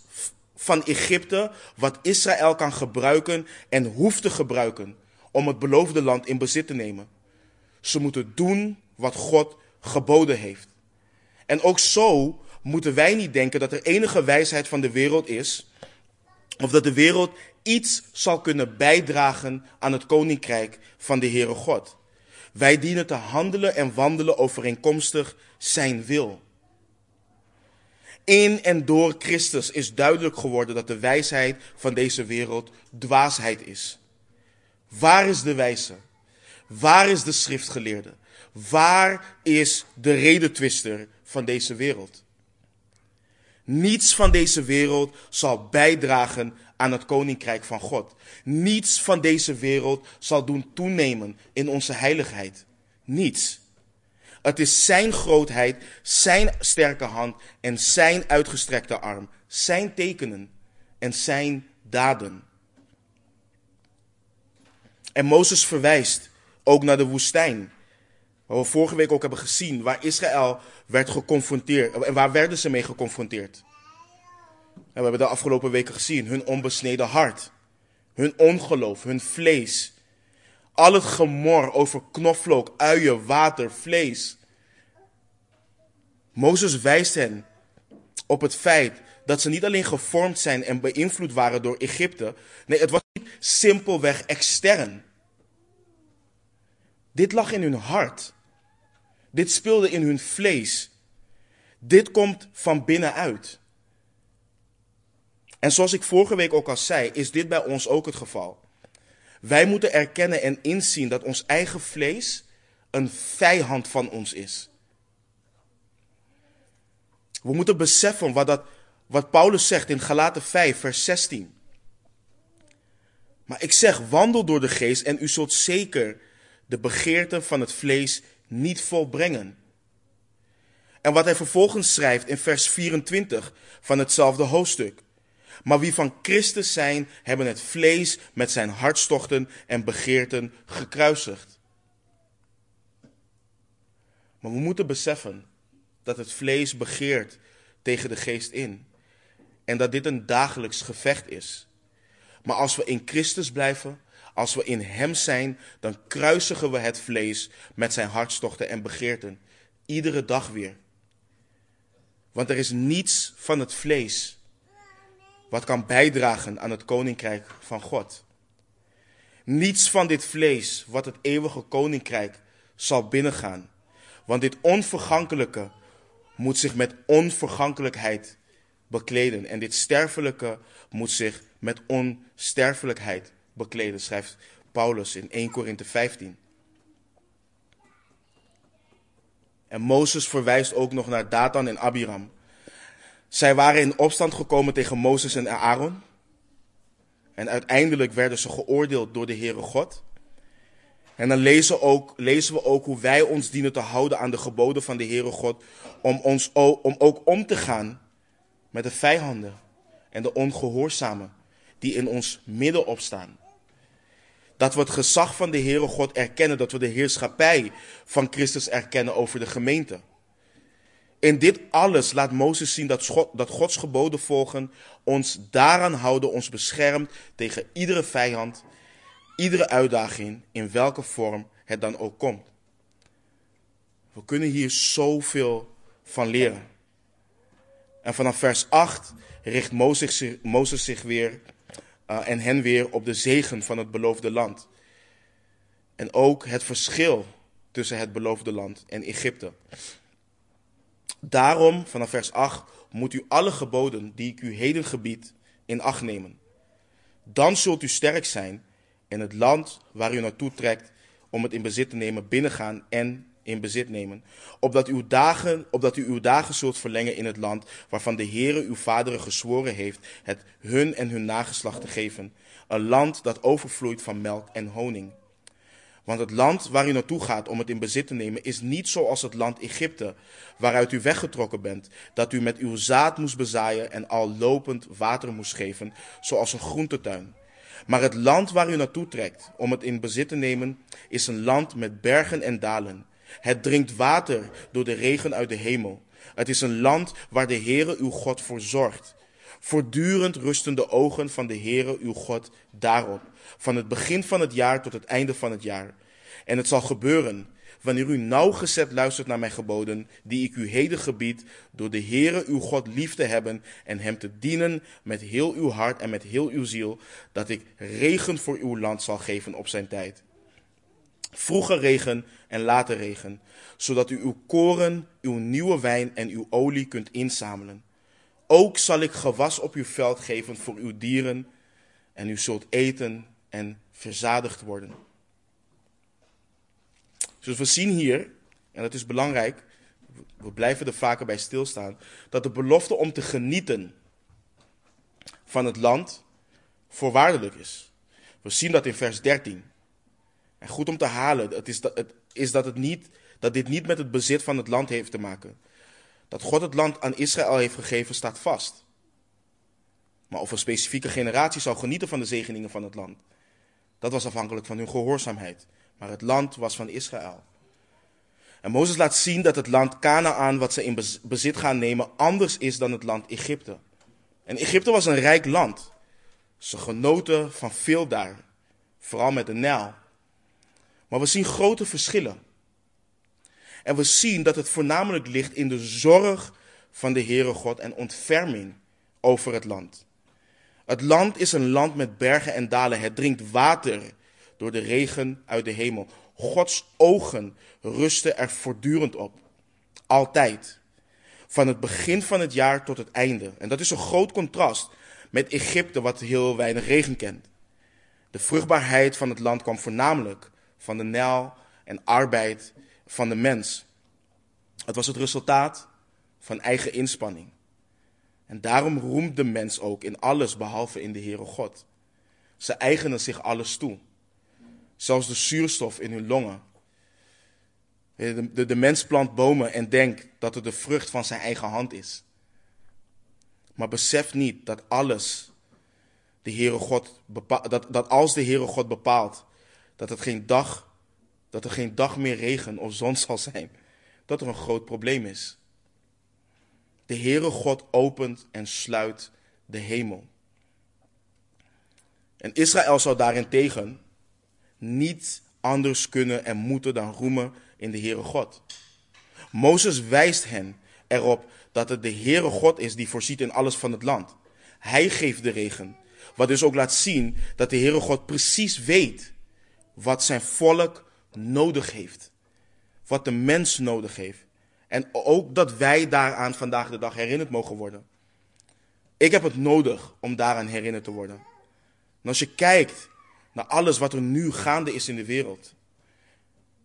van Egypte wat Israël kan gebruiken en hoeft te gebruiken om het beloofde land in bezit te nemen. Ze moeten doen wat God geboden heeft. En ook zo moeten wij niet denken dat er enige wijsheid van de wereld is, of dat de wereld iets zal kunnen bijdragen aan het koninkrijk van de Heere God. Wij dienen te handelen en wandelen overeenkomstig zijn wil. In en door Christus is duidelijk geworden dat de wijsheid van deze wereld dwaasheid is. Waar is de wijze? Waar is de schriftgeleerde? Waar is de redetwister van deze wereld? Niets van deze wereld zal bijdragen aan het koninkrijk van God. Niets van deze wereld zal doen toenemen in onze heiligheid. Niets. Het is zijn grootheid, zijn sterke hand en zijn uitgestrekte arm, zijn tekenen en zijn daden. En Mozes verwijst ook naar de woestijn. Waar we vorige week ook hebben gezien, waar Israël werd geconfronteerd. En waar werden ze mee geconfronteerd? En we hebben de afgelopen weken gezien, hun onbesneden hart, hun ongeloof, hun vlees. Al het gemor over knoflook, uien, water, vlees. Mozes wijst hen op het feit dat ze niet alleen gevormd zijn en beïnvloed waren door Egypte. Nee, het was niet simpelweg extern. Dit lag in hun hart. Dit speelde in hun vlees. Dit komt van binnenuit. En zoals ik vorige week ook al zei, is dit bij ons ook het geval. Wij moeten erkennen en inzien dat ons eigen vlees een vijand van ons is. We moeten beseffen wat, dat, wat Paulus zegt in Galaten 5, vers 16. Maar ik zeg, wandel door de geest en u zult zeker de begeerten van het vlees niet volbrengen. En wat hij vervolgens schrijft in vers 24 van hetzelfde hoofdstuk. Maar wie van Christus zijn, hebben het vlees met zijn hartstochten en begeerten gekruisigd. Maar we moeten beseffen dat het vlees begeert tegen de geest in. En dat dit een dagelijks gevecht is. Maar als we in Christus blijven, als we in Hem zijn, dan kruisigen we het vlees met zijn hartstochten en begeerten. Iedere dag weer. Want er is niets van het vlees wat kan bijdragen aan het koninkrijk van God. Niets van dit vlees wat het eeuwige koninkrijk zal binnengaan, want dit onvergankelijke moet zich met onvergankelijkheid bekleden en dit sterfelijke moet zich met onsterfelijkheid bekleden, schrijft Paulus in 1 Korinthe 15. En Mozes verwijst ook nog naar Datan en Abiram zij waren in opstand gekomen tegen Mozes en Aaron. En uiteindelijk werden ze geoordeeld door de Heere God. En dan lezen, ook, lezen we ook hoe wij ons dienen te houden aan de geboden van de Heere God. Om, ons, om ook om te gaan met de vijanden en de ongehoorzamen die in ons midden opstaan. Dat we het gezag van de Heere God erkennen, dat we de heerschappij van Christus erkennen over de gemeente. In dit alles laat Mozes zien dat, dat Gods geboden volgen ons daaraan houden, ons beschermt tegen iedere vijand, iedere uitdaging, in welke vorm het dan ook komt. We kunnen hier zoveel van leren. En vanaf vers 8 richt Mozes zich, weer uh, en hen weer op de zegen van het beloofde land. En ook het verschil tussen het beloofde land en Egypte. Daarom, vanaf vers 8, moet u alle geboden die ik u heden gebied in acht nemen. Dan zult u sterk zijn en het land waar u naartoe trekt om het in bezit te nemen binnengaan en in bezit nemen. Opdat, uw dagen, opdat u uw dagen zult verlengen in het land waarvan de Heere uw vaderen gezworen heeft het hun en hun nageslacht te geven. Een land dat overvloeit van melk en honing. Want het land waar u naartoe gaat om het in bezit te nemen is niet zoals het land Egypte, waaruit u weggetrokken bent, dat u met uw zaad moest bezaaien en al lopend water moest geven, zoals een groentetuin. Maar het land waar u naartoe trekt om het in bezit te nemen, is een land met bergen en dalen. Het drinkt water door de regen uit de hemel. Het is een land waar de Heere uw God voor zorgt. Voortdurend rusten de ogen van de Heere uw God daarop, van het begin van het jaar tot het einde van het jaar. En het zal gebeuren, wanneer u nauwgezet luistert naar mijn geboden, die ik u heden gebied, door de Heere uw God lief te hebben en hem te dienen met heel uw hart en met heel uw ziel, dat ik regen voor uw land zal geven op zijn tijd. Vroege regen en late regen, zodat u uw koren, uw nieuwe wijn en uw olie kunt inzamelen. Ook zal ik gewas op uw veld geven voor uw dieren, en u zult eten en verzadigd worden. Dus we zien hier, en dat is belangrijk, we blijven er vaker bij stilstaan, dat de belofte om te genieten van het land voorwaardelijk is. We zien dat in vers 13. En goed om te halen, het is, dat, het, is dat, het niet, dat dit niet met het bezit van het land heeft te maken. Dat God het land aan Israël heeft gegeven, staat vast. Maar of een specifieke generatie zou genieten van de zegeningen van het land, dat was afhankelijk van hun gehoorzaamheid. Maar het land was van Israël. En Mozes laat zien dat het land Canaan, wat ze in bezit gaan nemen, anders is dan het land Egypte. En Egypte was een rijk land. Ze genoten van veel daar, vooral met de Nijl. Maar we zien grote verschillen. En we zien dat het voornamelijk ligt in de zorg van de Heere God en ontferming over het land. Het land is een land met bergen en dalen. Het drinkt water door de regen uit de hemel. Gods ogen rusten er voortdurend op. Altijd. Van het begin van het jaar tot het einde. En dat is een groot contrast met Egypte, wat heel weinig regen kent. De vruchtbaarheid van het land kwam voornamelijk van de Nijl en arbeid van de mens. Het was het resultaat van eigen inspanning. En daarom roemt de mens ook in alles behalve in de Heere God. Ze eigenen zich alles toe. Zelfs de zuurstof in hun longen. De, de, de mens plant bomen en denkt dat het de vrucht van zijn eigen hand is. Maar beseft niet dat alles de Heere God bepaalt, dat, dat als de Heere God bepaalt dat, geen dag, dat er geen dag meer regen of zon zal zijn, dat er een groot probleem is. De Heere God opent en sluit de hemel. En Israël zou daarentegen niet anders kunnen en moeten dan roemen in de Heere God. Mozes wijst hen erop dat het de Heere God is die voorziet in alles van het land. Hij geeft de regen. Wat dus ook laat zien dat de Heere God precies weet wat zijn volk nodig heeft. Wat de mens nodig heeft. En ook dat wij daaraan vandaag de dag herinnerd mogen worden. Ik heb het nodig om daaraan herinnerd te worden. En als je kijkt naar alles wat er nu gaande is in de wereld.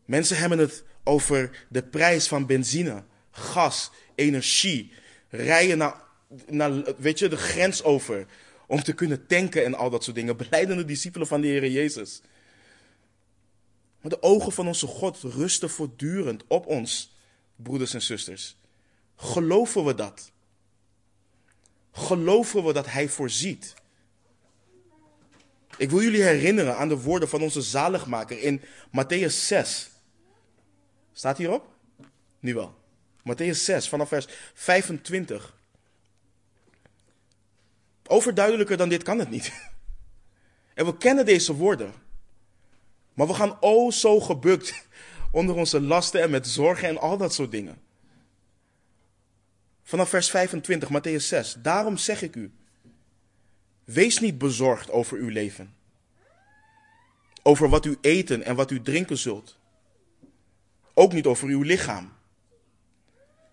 Mensen hebben het over de prijs van benzine, gas, energie. Rijden naar, naar weet je, de grens over om te kunnen tanken en al dat soort dingen. Beleidende discipelen van de Heer Jezus. Maar de ogen van onze God rusten voortdurend op ons, broeders en zusters. Geloven we dat? Geloven we dat Hij voorziet? Ik wil jullie herinneren aan de woorden van onze zaligmaker in Matthäus 6. Staat hierop? Nu wel. Matthäus 6, vanaf vers 25. Overduidelijker dan dit kan het niet. <laughs> En we kennen deze woorden. Maar we gaan oh zo gebukt onder onze lasten en met zorgen en al dat soort dingen. Vanaf vers 25, Matthäus 6. Daarom zeg ik u, wees niet bezorgd over uw leven. Over wat u eten en wat u drinken zult. Ook niet over uw lichaam.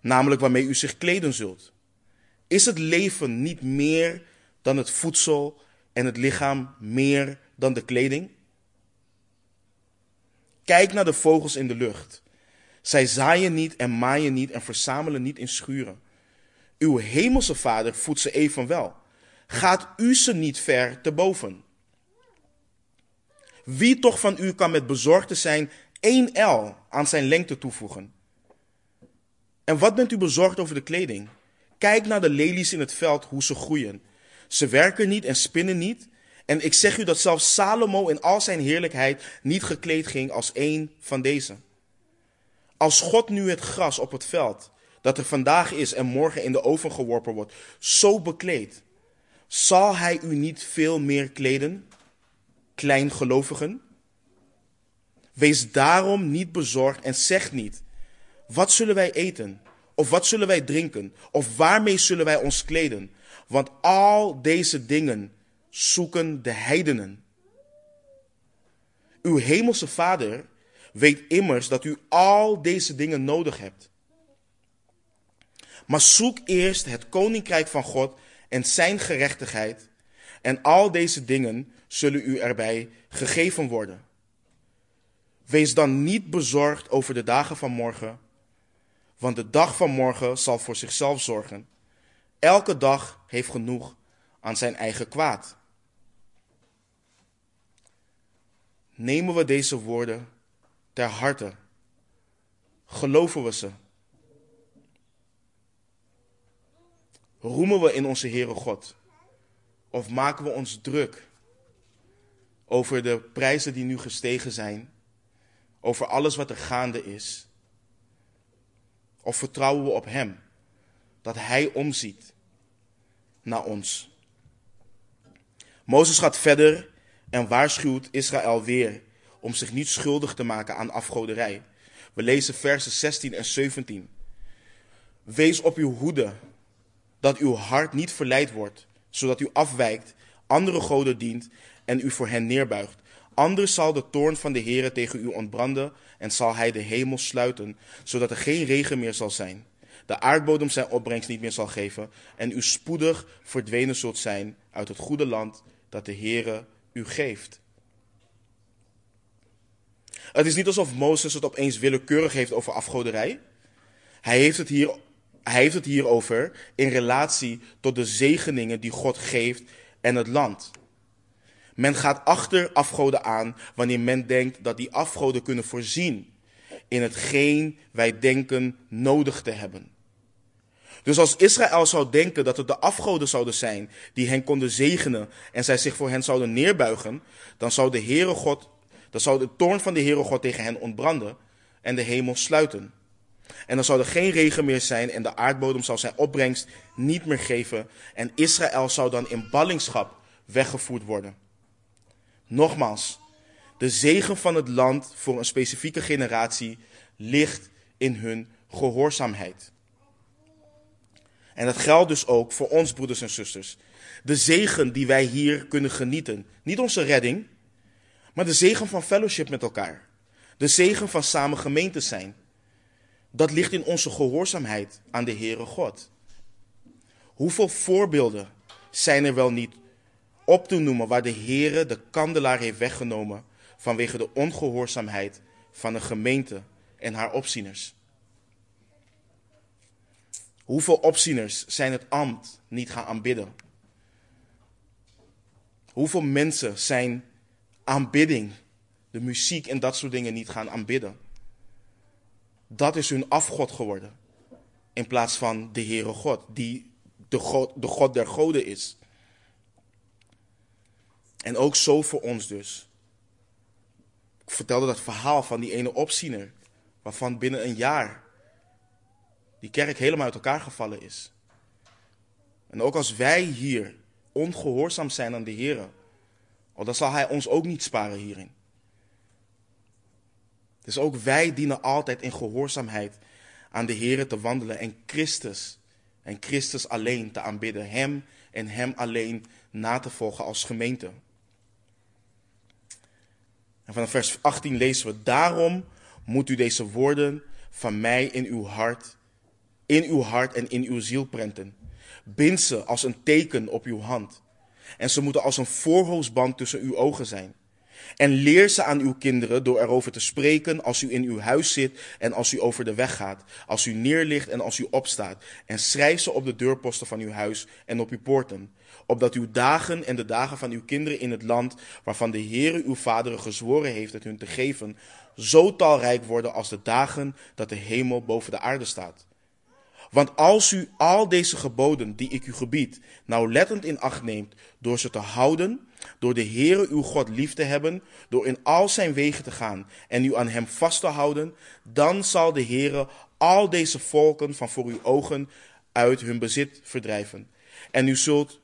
Namelijk waarmee u zich kleden zult. Is het leven niet meer dan het voedsel en het lichaam meer dan de kleding? Kijk naar de vogels in de lucht. Zij zaaien niet en maaien niet en verzamelen niet in schuren. Uw hemelse vader voedt ze evenwel. Gaat u ze niet ver te boven? Wie toch van u kan met bezorgde zijn één L aan zijn lengte toevoegen? En wat bent u bezorgd over de kleding? Kijk naar de lelies in het veld, hoe ze groeien. Ze werken niet en spinnen niet. En ik zeg u dat zelfs Salomo in al zijn heerlijkheid niet gekleed ging als één van deze. Als God nu het gras op het veld, dat er vandaag is en morgen in de oven geworpen wordt, zo bekleedt, zal hij u niet veel meer kleden, kleingelovigen? Wees daarom niet bezorgd en zeg niet, wat zullen wij eten? Of wat zullen wij drinken? Of waarmee zullen wij ons kleden? Want al deze dingen zoeken de heidenen. Uw hemelse Vader weet immers dat u al deze dingen nodig hebt. Maar zoek eerst het koninkrijk van God en zijn gerechtigheid, en al deze dingen zullen u erbij gegeven worden. Wees dan niet bezorgd over de dagen van morgen, want de dag van morgen zal voor zichzelf zorgen. Elke dag heeft genoeg aan zijn eigen kwaad. Nemen we deze woorden ter harte? Geloven we ze? Roemen we in onze Heere God? Of maken we ons druk over de prijzen die nu gestegen zijn? Over alles wat er gaande is? Of vertrouwen we op Hem? Dat Hij omziet naar ons. Mozes gaat verder en waarschuwt Israël weer om zich niet schuldig te maken aan afgoderij. We lezen versen 16 en 17. Wees op uw hoede dat uw hart niet verleid wordt, zodat u afwijkt, andere goden dient en u voor hen neerbuigt. Anders zal de toorn van de Heere tegen u ontbranden en zal hij de hemel sluiten, zodat er geen regen meer zal zijn. De aardbodem zijn opbrengst niet meer zal geven en u spoedig verdwenen zult zijn uit het goede land dat de Heere u geeft. Het is niet alsof Mozes het opeens willekeurig heeft over afgoderij. Hij heeft het hier, hij heeft het hier over in relatie tot de zegeningen die God geeft en het land. Men gaat achter afgoden aan wanneer men denkt dat die afgoden kunnen voorzien in hetgeen wij denken nodig te hebben. Dus als Israël zou denken dat het de afgoden zouden zijn die hen konden zegenen en zij zich voor hen zouden neerbuigen, dan zou de Heere God, dan zou de toorn van de Heere God tegen hen ontbranden en de hemel sluiten. En dan zou er geen regen meer zijn en de aardbodem zou zijn opbrengst niet meer geven en Israël zou dan in ballingschap weggevoerd worden. Nogmaals, de zegen van het land voor een specifieke generatie ligt in hun gehoorzaamheid. En dat geldt dus ook voor ons, broeders en zusters. De zegen die wij hier kunnen genieten. Niet onze redding, maar de zegen van fellowship met elkaar. De zegen van samen gemeente zijn. Dat ligt in onze gehoorzaamheid aan de Heere God. Hoeveel voorbeelden zijn er wel niet op te noemen waar de Heere de kandelaar heeft weggenomen vanwege de ongehoorzaamheid van een gemeente en haar opzieners. Hoeveel opzieners zijn het ambt niet gaan aanbidden? Hoeveel mensen zijn aanbidding, de muziek en dat soort dingen niet gaan aanbidden? Dat is hun afgod geworden. In plaats van de Heere God, die de God, de God der goden is. En ook zo voor ons dus. Ik vertelde dat verhaal van die ene opziener, waarvan binnen een jaar die kerk helemaal uit elkaar gevallen is. En ook als wij hier ongehoorzaam zijn aan de Heer, dan zal Hij ons ook niet sparen hierin. Dus ook wij dienen altijd in gehoorzaamheid aan de Heer te wandelen en Christus en Christus alleen te aanbidden, Hem en Hem alleen na te volgen als gemeente. En vanaf vers 18 lezen we: Daarom moet u deze woorden van mij in uw hart, in uw hart en in uw ziel prenten. Bind ze als een teken op uw hand. En ze moeten als een voorhoofdband tussen uw ogen zijn. En leer ze aan uw kinderen door erover te spreken als u in uw huis zit en als u over de weg gaat, als u neerligt en als u opstaat. En schrijf ze op de deurposten van uw huis en op uw poorten. Opdat uw dagen en de dagen van uw kinderen in het land waarvan de Heere uw vaderen gezworen heeft het hun te geven, zo talrijk worden als de dagen dat de hemel boven de aarde staat. Want als u al deze geboden die ik u gebied nauwlettend in acht neemt door ze te houden, door de Heere uw God lief te hebben, door in al zijn wegen te gaan en u aan hem vast te houden, dan zal de Heere al deze volken van voor uw ogen uit hun bezit verdrijven. En u zult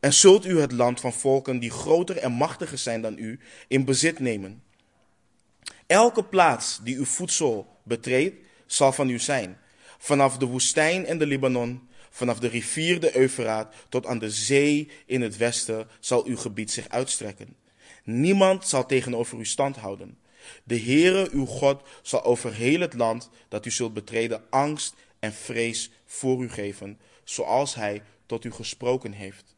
en zult u het land van volken die groter en machtiger zijn dan u in bezit nemen. Elke plaats die uw voedsel betreedt, zal van u zijn. Vanaf de woestijn en de Libanon, vanaf de rivier de Eufraat tot aan de zee in het westen zal uw gebied zich uitstrekken. Niemand zal tegenover u stand houden. De Heere uw God zal over heel het land dat u zult betreden angst en vrees voor u geven, zoals hij tot u gesproken heeft.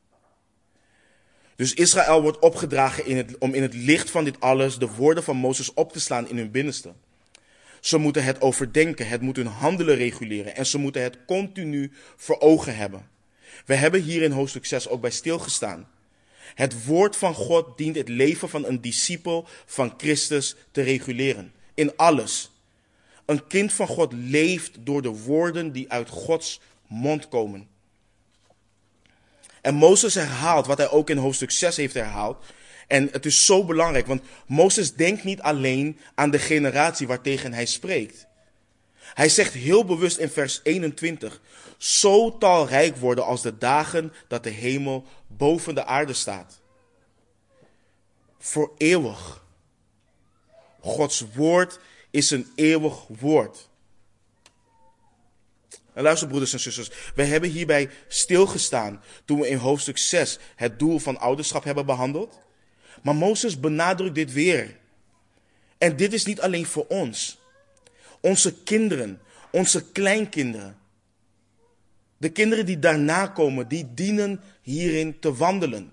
Dus Israël wordt opgedragen in het, om in het licht van dit alles de woorden van Mozes op te slaan in hun binnenste. Ze moeten het overdenken, het moet hun handelen reguleren en ze moeten het continu voor ogen hebben. We hebben hier in hoofdstuk 6 ook bij stilgestaan. Het woord van God dient het leven van een discipel van Christus te reguleren. In alles. Een kind van God leeft door de woorden die uit Gods mond komen. En Mozes herhaalt wat hij ook in hoofdstuk 6 heeft herhaald. En het is zo belangrijk, want Mozes denkt niet alleen aan de generatie waartegen hij spreekt. Hij zegt heel bewust in vers 21, zo talrijk worden als de dagen dat de hemel boven de aarde staat. Voor eeuwig. Gods woord is een eeuwig woord. En luister, broeders en zusters, we hebben hierbij stilgestaan toen we in hoofdstuk 6 het doel van ouderschap hebben behandeld. Maar Mozes benadrukt dit weer. En dit is niet alleen voor ons. Onze kinderen, onze kleinkinderen, de kinderen die daarna komen, die dienen hierin te wandelen.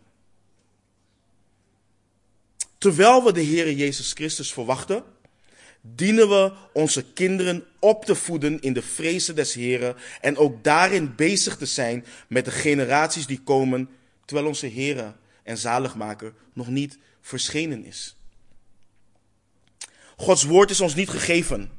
Terwijl we de Heer Jezus Christus verwachten, dienen we onze kinderen op te voeden in de vrezen des Heren en ook daarin bezig te zijn met de generaties die komen, terwijl onze Heer en zaligmaker nog niet verschenen is. Gods woord is ons niet gegeven,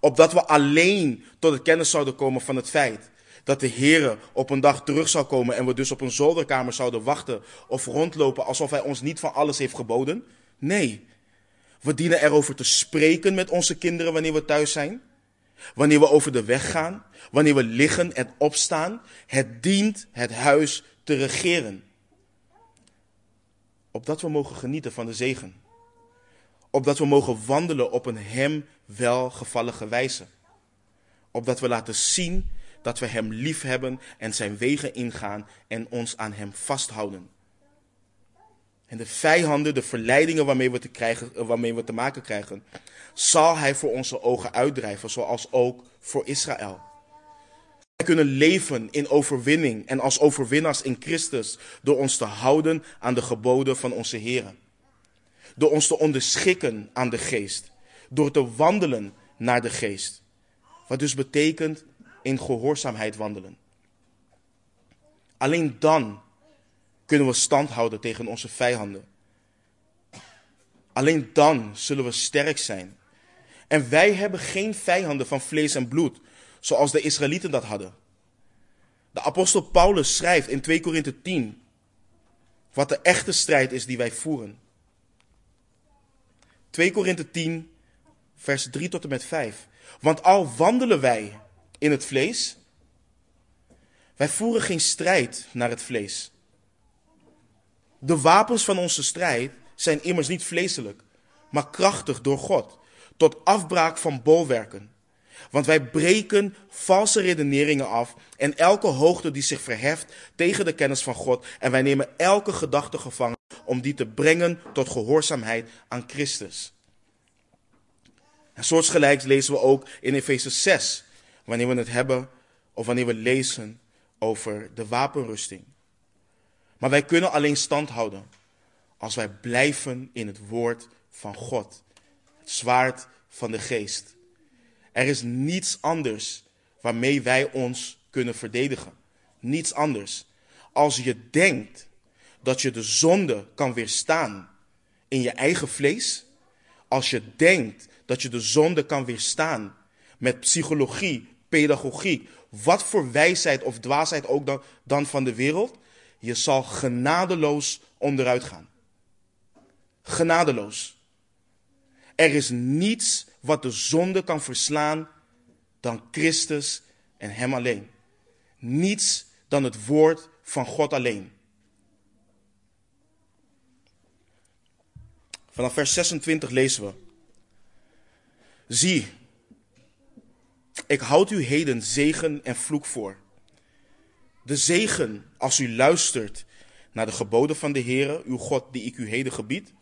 opdat we alleen tot de kennis zouden komen van het feit dat de Heer op een dag terug zou komen en we dus op een zolderkamer zouden wachten of rondlopen alsof Hij ons niet van alles heeft geboden. Nee, we dienen erover te spreken met onze kinderen wanneer we thuis zijn. Wanneer we over de weg gaan. Wanneer we liggen en opstaan. Het dient het huis te regeren. Opdat we mogen genieten van de zegen. Opdat we mogen wandelen op een hem welgevallige wijze. Opdat we laten zien dat we hem lief hebben en zijn wegen ingaan en ons aan hem vasthouden. En de vijanden, de verleidingen waarmee we, te krijgen, eh, waarmee we te maken krijgen, zal hij voor onze ogen uitdrijven, zoals ook voor Israël. Wij kunnen leven in overwinning en als overwinnaars in Christus door ons te houden aan de geboden van onze Heer. Door ons te onderschikken aan de geest. door te wandelen naar de geest. Wat dus betekent in gehoorzaamheid wandelen. Alleen dan kunnen we stand houden tegen onze vijanden. Alleen dan zullen we sterk zijn. En wij hebben geen vijanden van vlees en bloed, zoals de Israëlieten dat hadden. De apostel Paulus schrijft in 2 Korinthe 10 wat de echte strijd is die wij voeren. 2 Korinthe 10, vers 3 tot en met 5. Want al wandelen wij in het vlees, wij voeren geen strijd naar het vlees. De wapens van onze strijd zijn immers niet vleeselijk, maar krachtig door God, tot afbraak van bolwerken. Want wij breken valse redeneringen af en elke hoogte die zich verheft tegen de kennis van God. En wij nemen elke gedachte gevangen om die te brengen tot gehoorzaamheid aan Christus. En soortgelijks lezen we ook in Efeze 6, wanneer we het hebben of wanneer we lezen over de wapenrusting. Maar wij kunnen alleen stand houden als wij blijven in het woord van God, het zwaard van de geest. Er is niets anders waarmee wij ons kunnen verdedigen. Niets anders. Als je denkt dat je de zonde kan weerstaan in je eigen vlees, als je denkt dat je de zonde kan weerstaan met psychologie, pedagogiek, wat voor wijsheid of dwaasheid ook dan, dan van de wereld, je zal genadeloos onderuit gaan. Genadeloos. Er is niets wat de zonde kan verslaan dan Christus en Hem alleen. Niets dan het woord van God alleen. Vanaf vers 26 lezen we. Zie, ik houd u heden zegen en vloek voor. De zegen als u luistert naar de geboden van de Heere, uw God, die ik u heden gebied.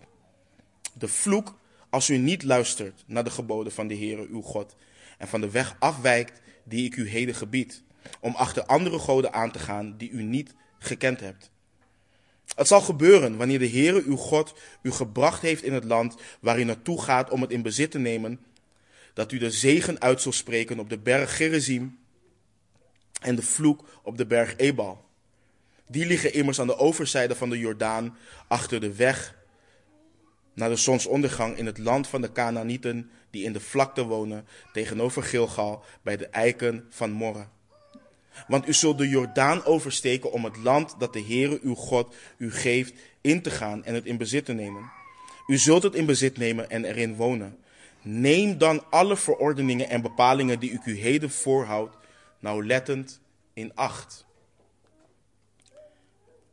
De vloek als u niet luistert naar de geboden van de Heere, uw God, en van de weg afwijkt die ik u heden gebied, om achter andere goden aan te gaan die u niet gekend hebt. Het zal gebeuren wanneer de Heere, uw God, u gebracht heeft in het land waar u naartoe gaat om het in bezit te nemen, dat u de zegen uit zal spreken op de berg Gerizim en de vloek op de berg Ebal. Die liggen immers aan de overzijde van de Jordaan, achter de weg naar de zonsondergang in het land van de Canaanieten, die in de vlakte wonen, tegenover Gilgal, bij de eiken van Morre. Want u zult de Jordaan oversteken om het land dat de Heere uw God u geeft in te gaan en het in bezit te nemen. U zult het in bezit nemen en erin wonen. Neem dan alle verordeningen en bepalingen die ik u heden voorhoud, nauwlettend in acht.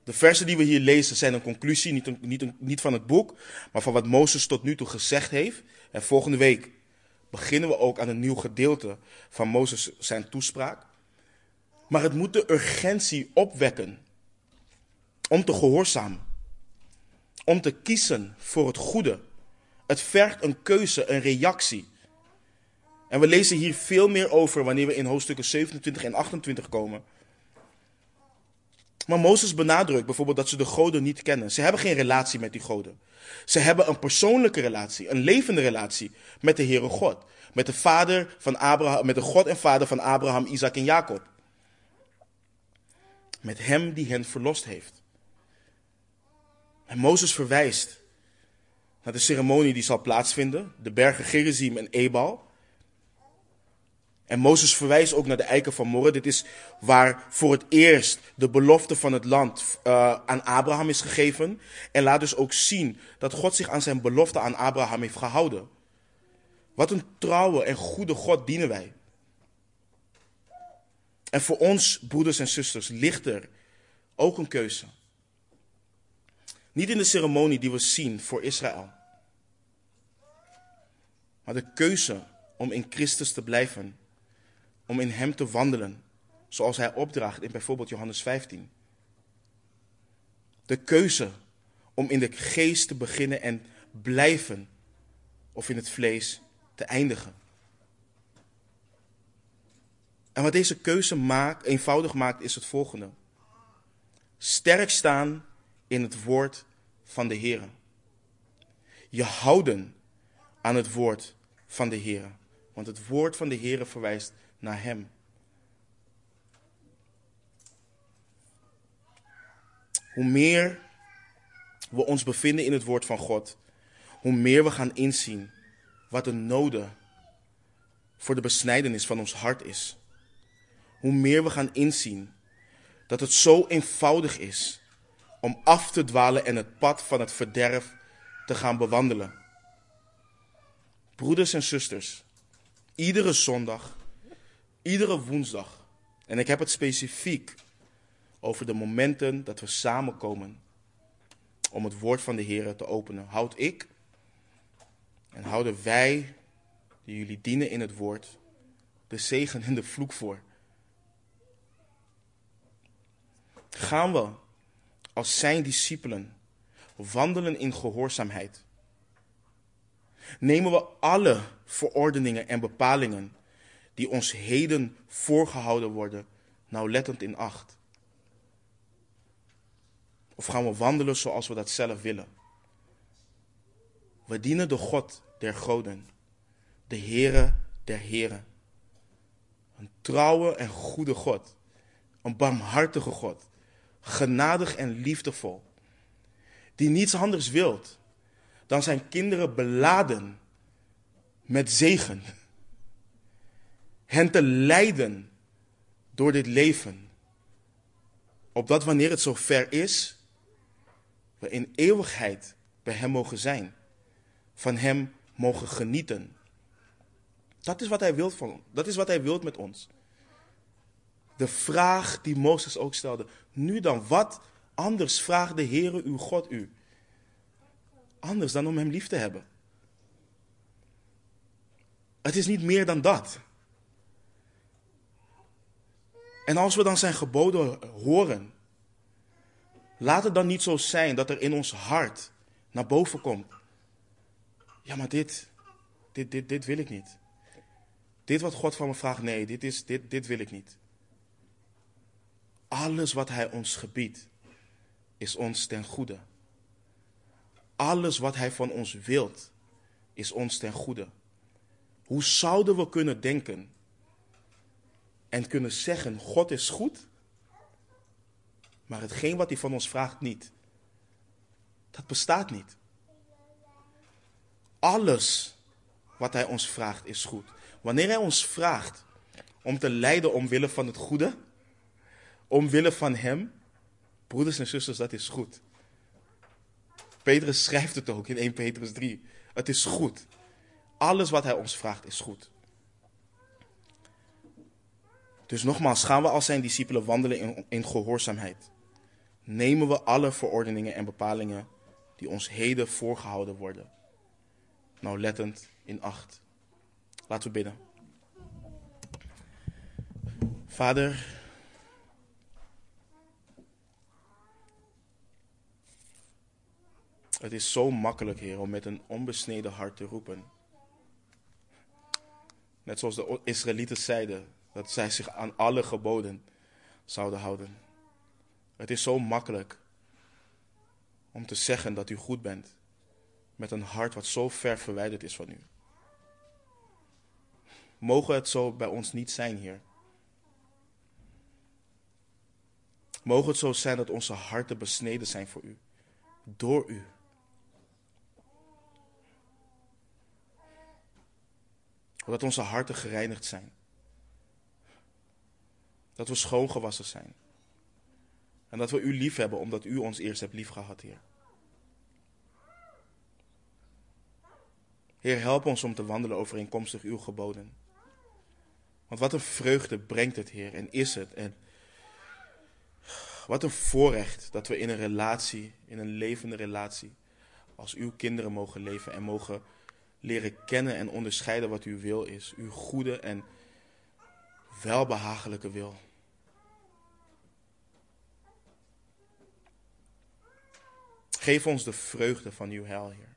De versen die we hier lezen zijn een conclusie, niet, niet, niet van het boek, maar van wat Mozes tot nu toe gezegd heeft. En volgende week beginnen we ook aan een nieuw gedeelte van Mozes zijn toespraak. Maar het moet de urgentie opwekken om te gehoorzamen, om te kiezen voor het goede. Het vergt een keuze, een reactie. En we lezen hier veel meer over wanneer we in hoofdstukken 27 en 28 komen. Maar Mozes benadrukt bijvoorbeeld dat ze de goden niet kennen. Ze hebben geen relatie met die goden. Ze hebben een persoonlijke relatie, een levende relatie met de Heere God. Met de vader van Abraham, met de God en vader van Abraham, Isaac en Jacob. Met hem die hen verlost heeft. En Mozes verwijst naar de ceremonie die zal plaatsvinden, de bergen Gerizim en Ebal. En Mozes verwijst ook naar de eiken van Morre. Dit is waar voor het eerst de belofte van het land uh, aan Abraham is gegeven. En laat dus ook zien dat God zich aan zijn belofte aan Abraham heeft gehouden. Wat een trouwe en goede God dienen wij. En voor ons, broeders en zusters, ligt er ook een keuze. Niet in de ceremonie die we zien voor Israël. Maar de keuze om in Christus te blijven om in Hem te wandelen, zoals Hij opdraagt in bijvoorbeeld Johannes 15. De keuze om in de geest te beginnen en blijven, of in het vlees te eindigen. En wat deze keuze eenvoudig maakt, is het volgende. Sterk staan in het woord van de Heer. Je houden aan het woord van de Heer. Want het woord van de Heer verwijst naar Hem. Hoe meer we ons bevinden in het woord van God, hoe meer we gaan inzien wat de noden voor de besnijdenis van ons hart is. Hoe meer we gaan inzien dat het zo eenvoudig is om af te dwalen en het pad van het verderf te gaan bewandelen. Broeders en zusters, iedere zondag, iedere woensdag, en ik heb het specifiek over de momenten dat we samenkomen om het woord van de Heer te openen, houd ik en houden wij, die jullie dienen in het woord, de zegen en de vloek voor. Gaan we als zijn discipelen wandelen in gehoorzaamheid? Nemen we alle verordeningen en bepalingen die ons heden voorgehouden worden nauwlettend in acht? Of gaan we wandelen zoals we dat zelf willen? We dienen de God der goden, de Heere der Heren. Een trouwe en goede God, een barmhartige God, genadig en liefdevol, die niets anders wilt dan zijn kinderen beladen met zegen, hen te leiden door dit leven, opdat wanneer het zover is, we in eeuwigheid bij Hem mogen zijn, van Hem mogen genieten. Dat is wat Hij wilt van ons. Dat is wat Hij wilt met ons. De vraag die Mozes ook stelde. Nu dan, wat anders vraagt de Heere uw God u? Anders dan om Hem lief te hebben. Het is niet meer dan dat. En als we dan zijn geboden horen, laat het dan niet zo zijn dat er in ons hart naar boven komt. Ja, maar dit, dit, dit, dit wil ik niet. Dit wat God van me vraagt, nee, dit, is, dit, dit wil ik niet. Alles wat Hij ons gebiedt, is ons ten goede. Alles wat Hij van ons wilt, is ons ten goede. Hoe zouden we kunnen denken en kunnen zeggen: God is goed, maar hetgeen wat Hij van ons vraagt niet? Dat bestaat niet. Alles wat Hij ons vraagt is goed. Wanneer Hij ons vraagt om te lijden omwille van het goede, omwille van Hem, broeders en zusters, dat is goed. Petrus schrijft het ook in 1 Petrus 3. Het is goed. Alles wat Hij ons vraagt is goed. Dus nogmaals, gaan we als zijn discipelen wandelen in, in gehoorzaamheid. Nemen we alle verordeningen en bepalingen die ons heden voorgehouden worden. Nauwlettend in acht. Laten we bidden. Vader, het is zo makkelijk, Heer, om met een onbesneden hart te roepen. Net zoals de Israëlieten zeiden, dat zij zich aan alle geboden zouden houden. Het is zo makkelijk om te zeggen dat u goed bent, met een hart wat zo ver verwijderd is van u. Mogen het zo bij ons niet zijn, Heer. Mogen het zo zijn dat onze harten besneden zijn voor u, door u. Dat onze harten gereinigd zijn. Dat we schoongewassen zijn. En dat we u lief hebben omdat u ons eerst hebt lief gehad, Heer. Heer, help ons om te wandelen overeenkomstig uw geboden. Want wat een vreugde brengt het, Heer, en is het. En wat een voorrecht dat we in een relatie, in een levende relatie, als uw kinderen mogen leven en mogen leren kennen en onderscheiden wat uw wil is. Uw goede en welbehagelijke wil. Geef ons de vreugde van uw heil, Heer.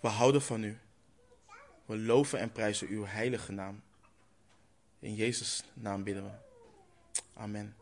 We houden van u. We loven en prijzen uw heilige naam. In Jezus' naam bidden we. Amen.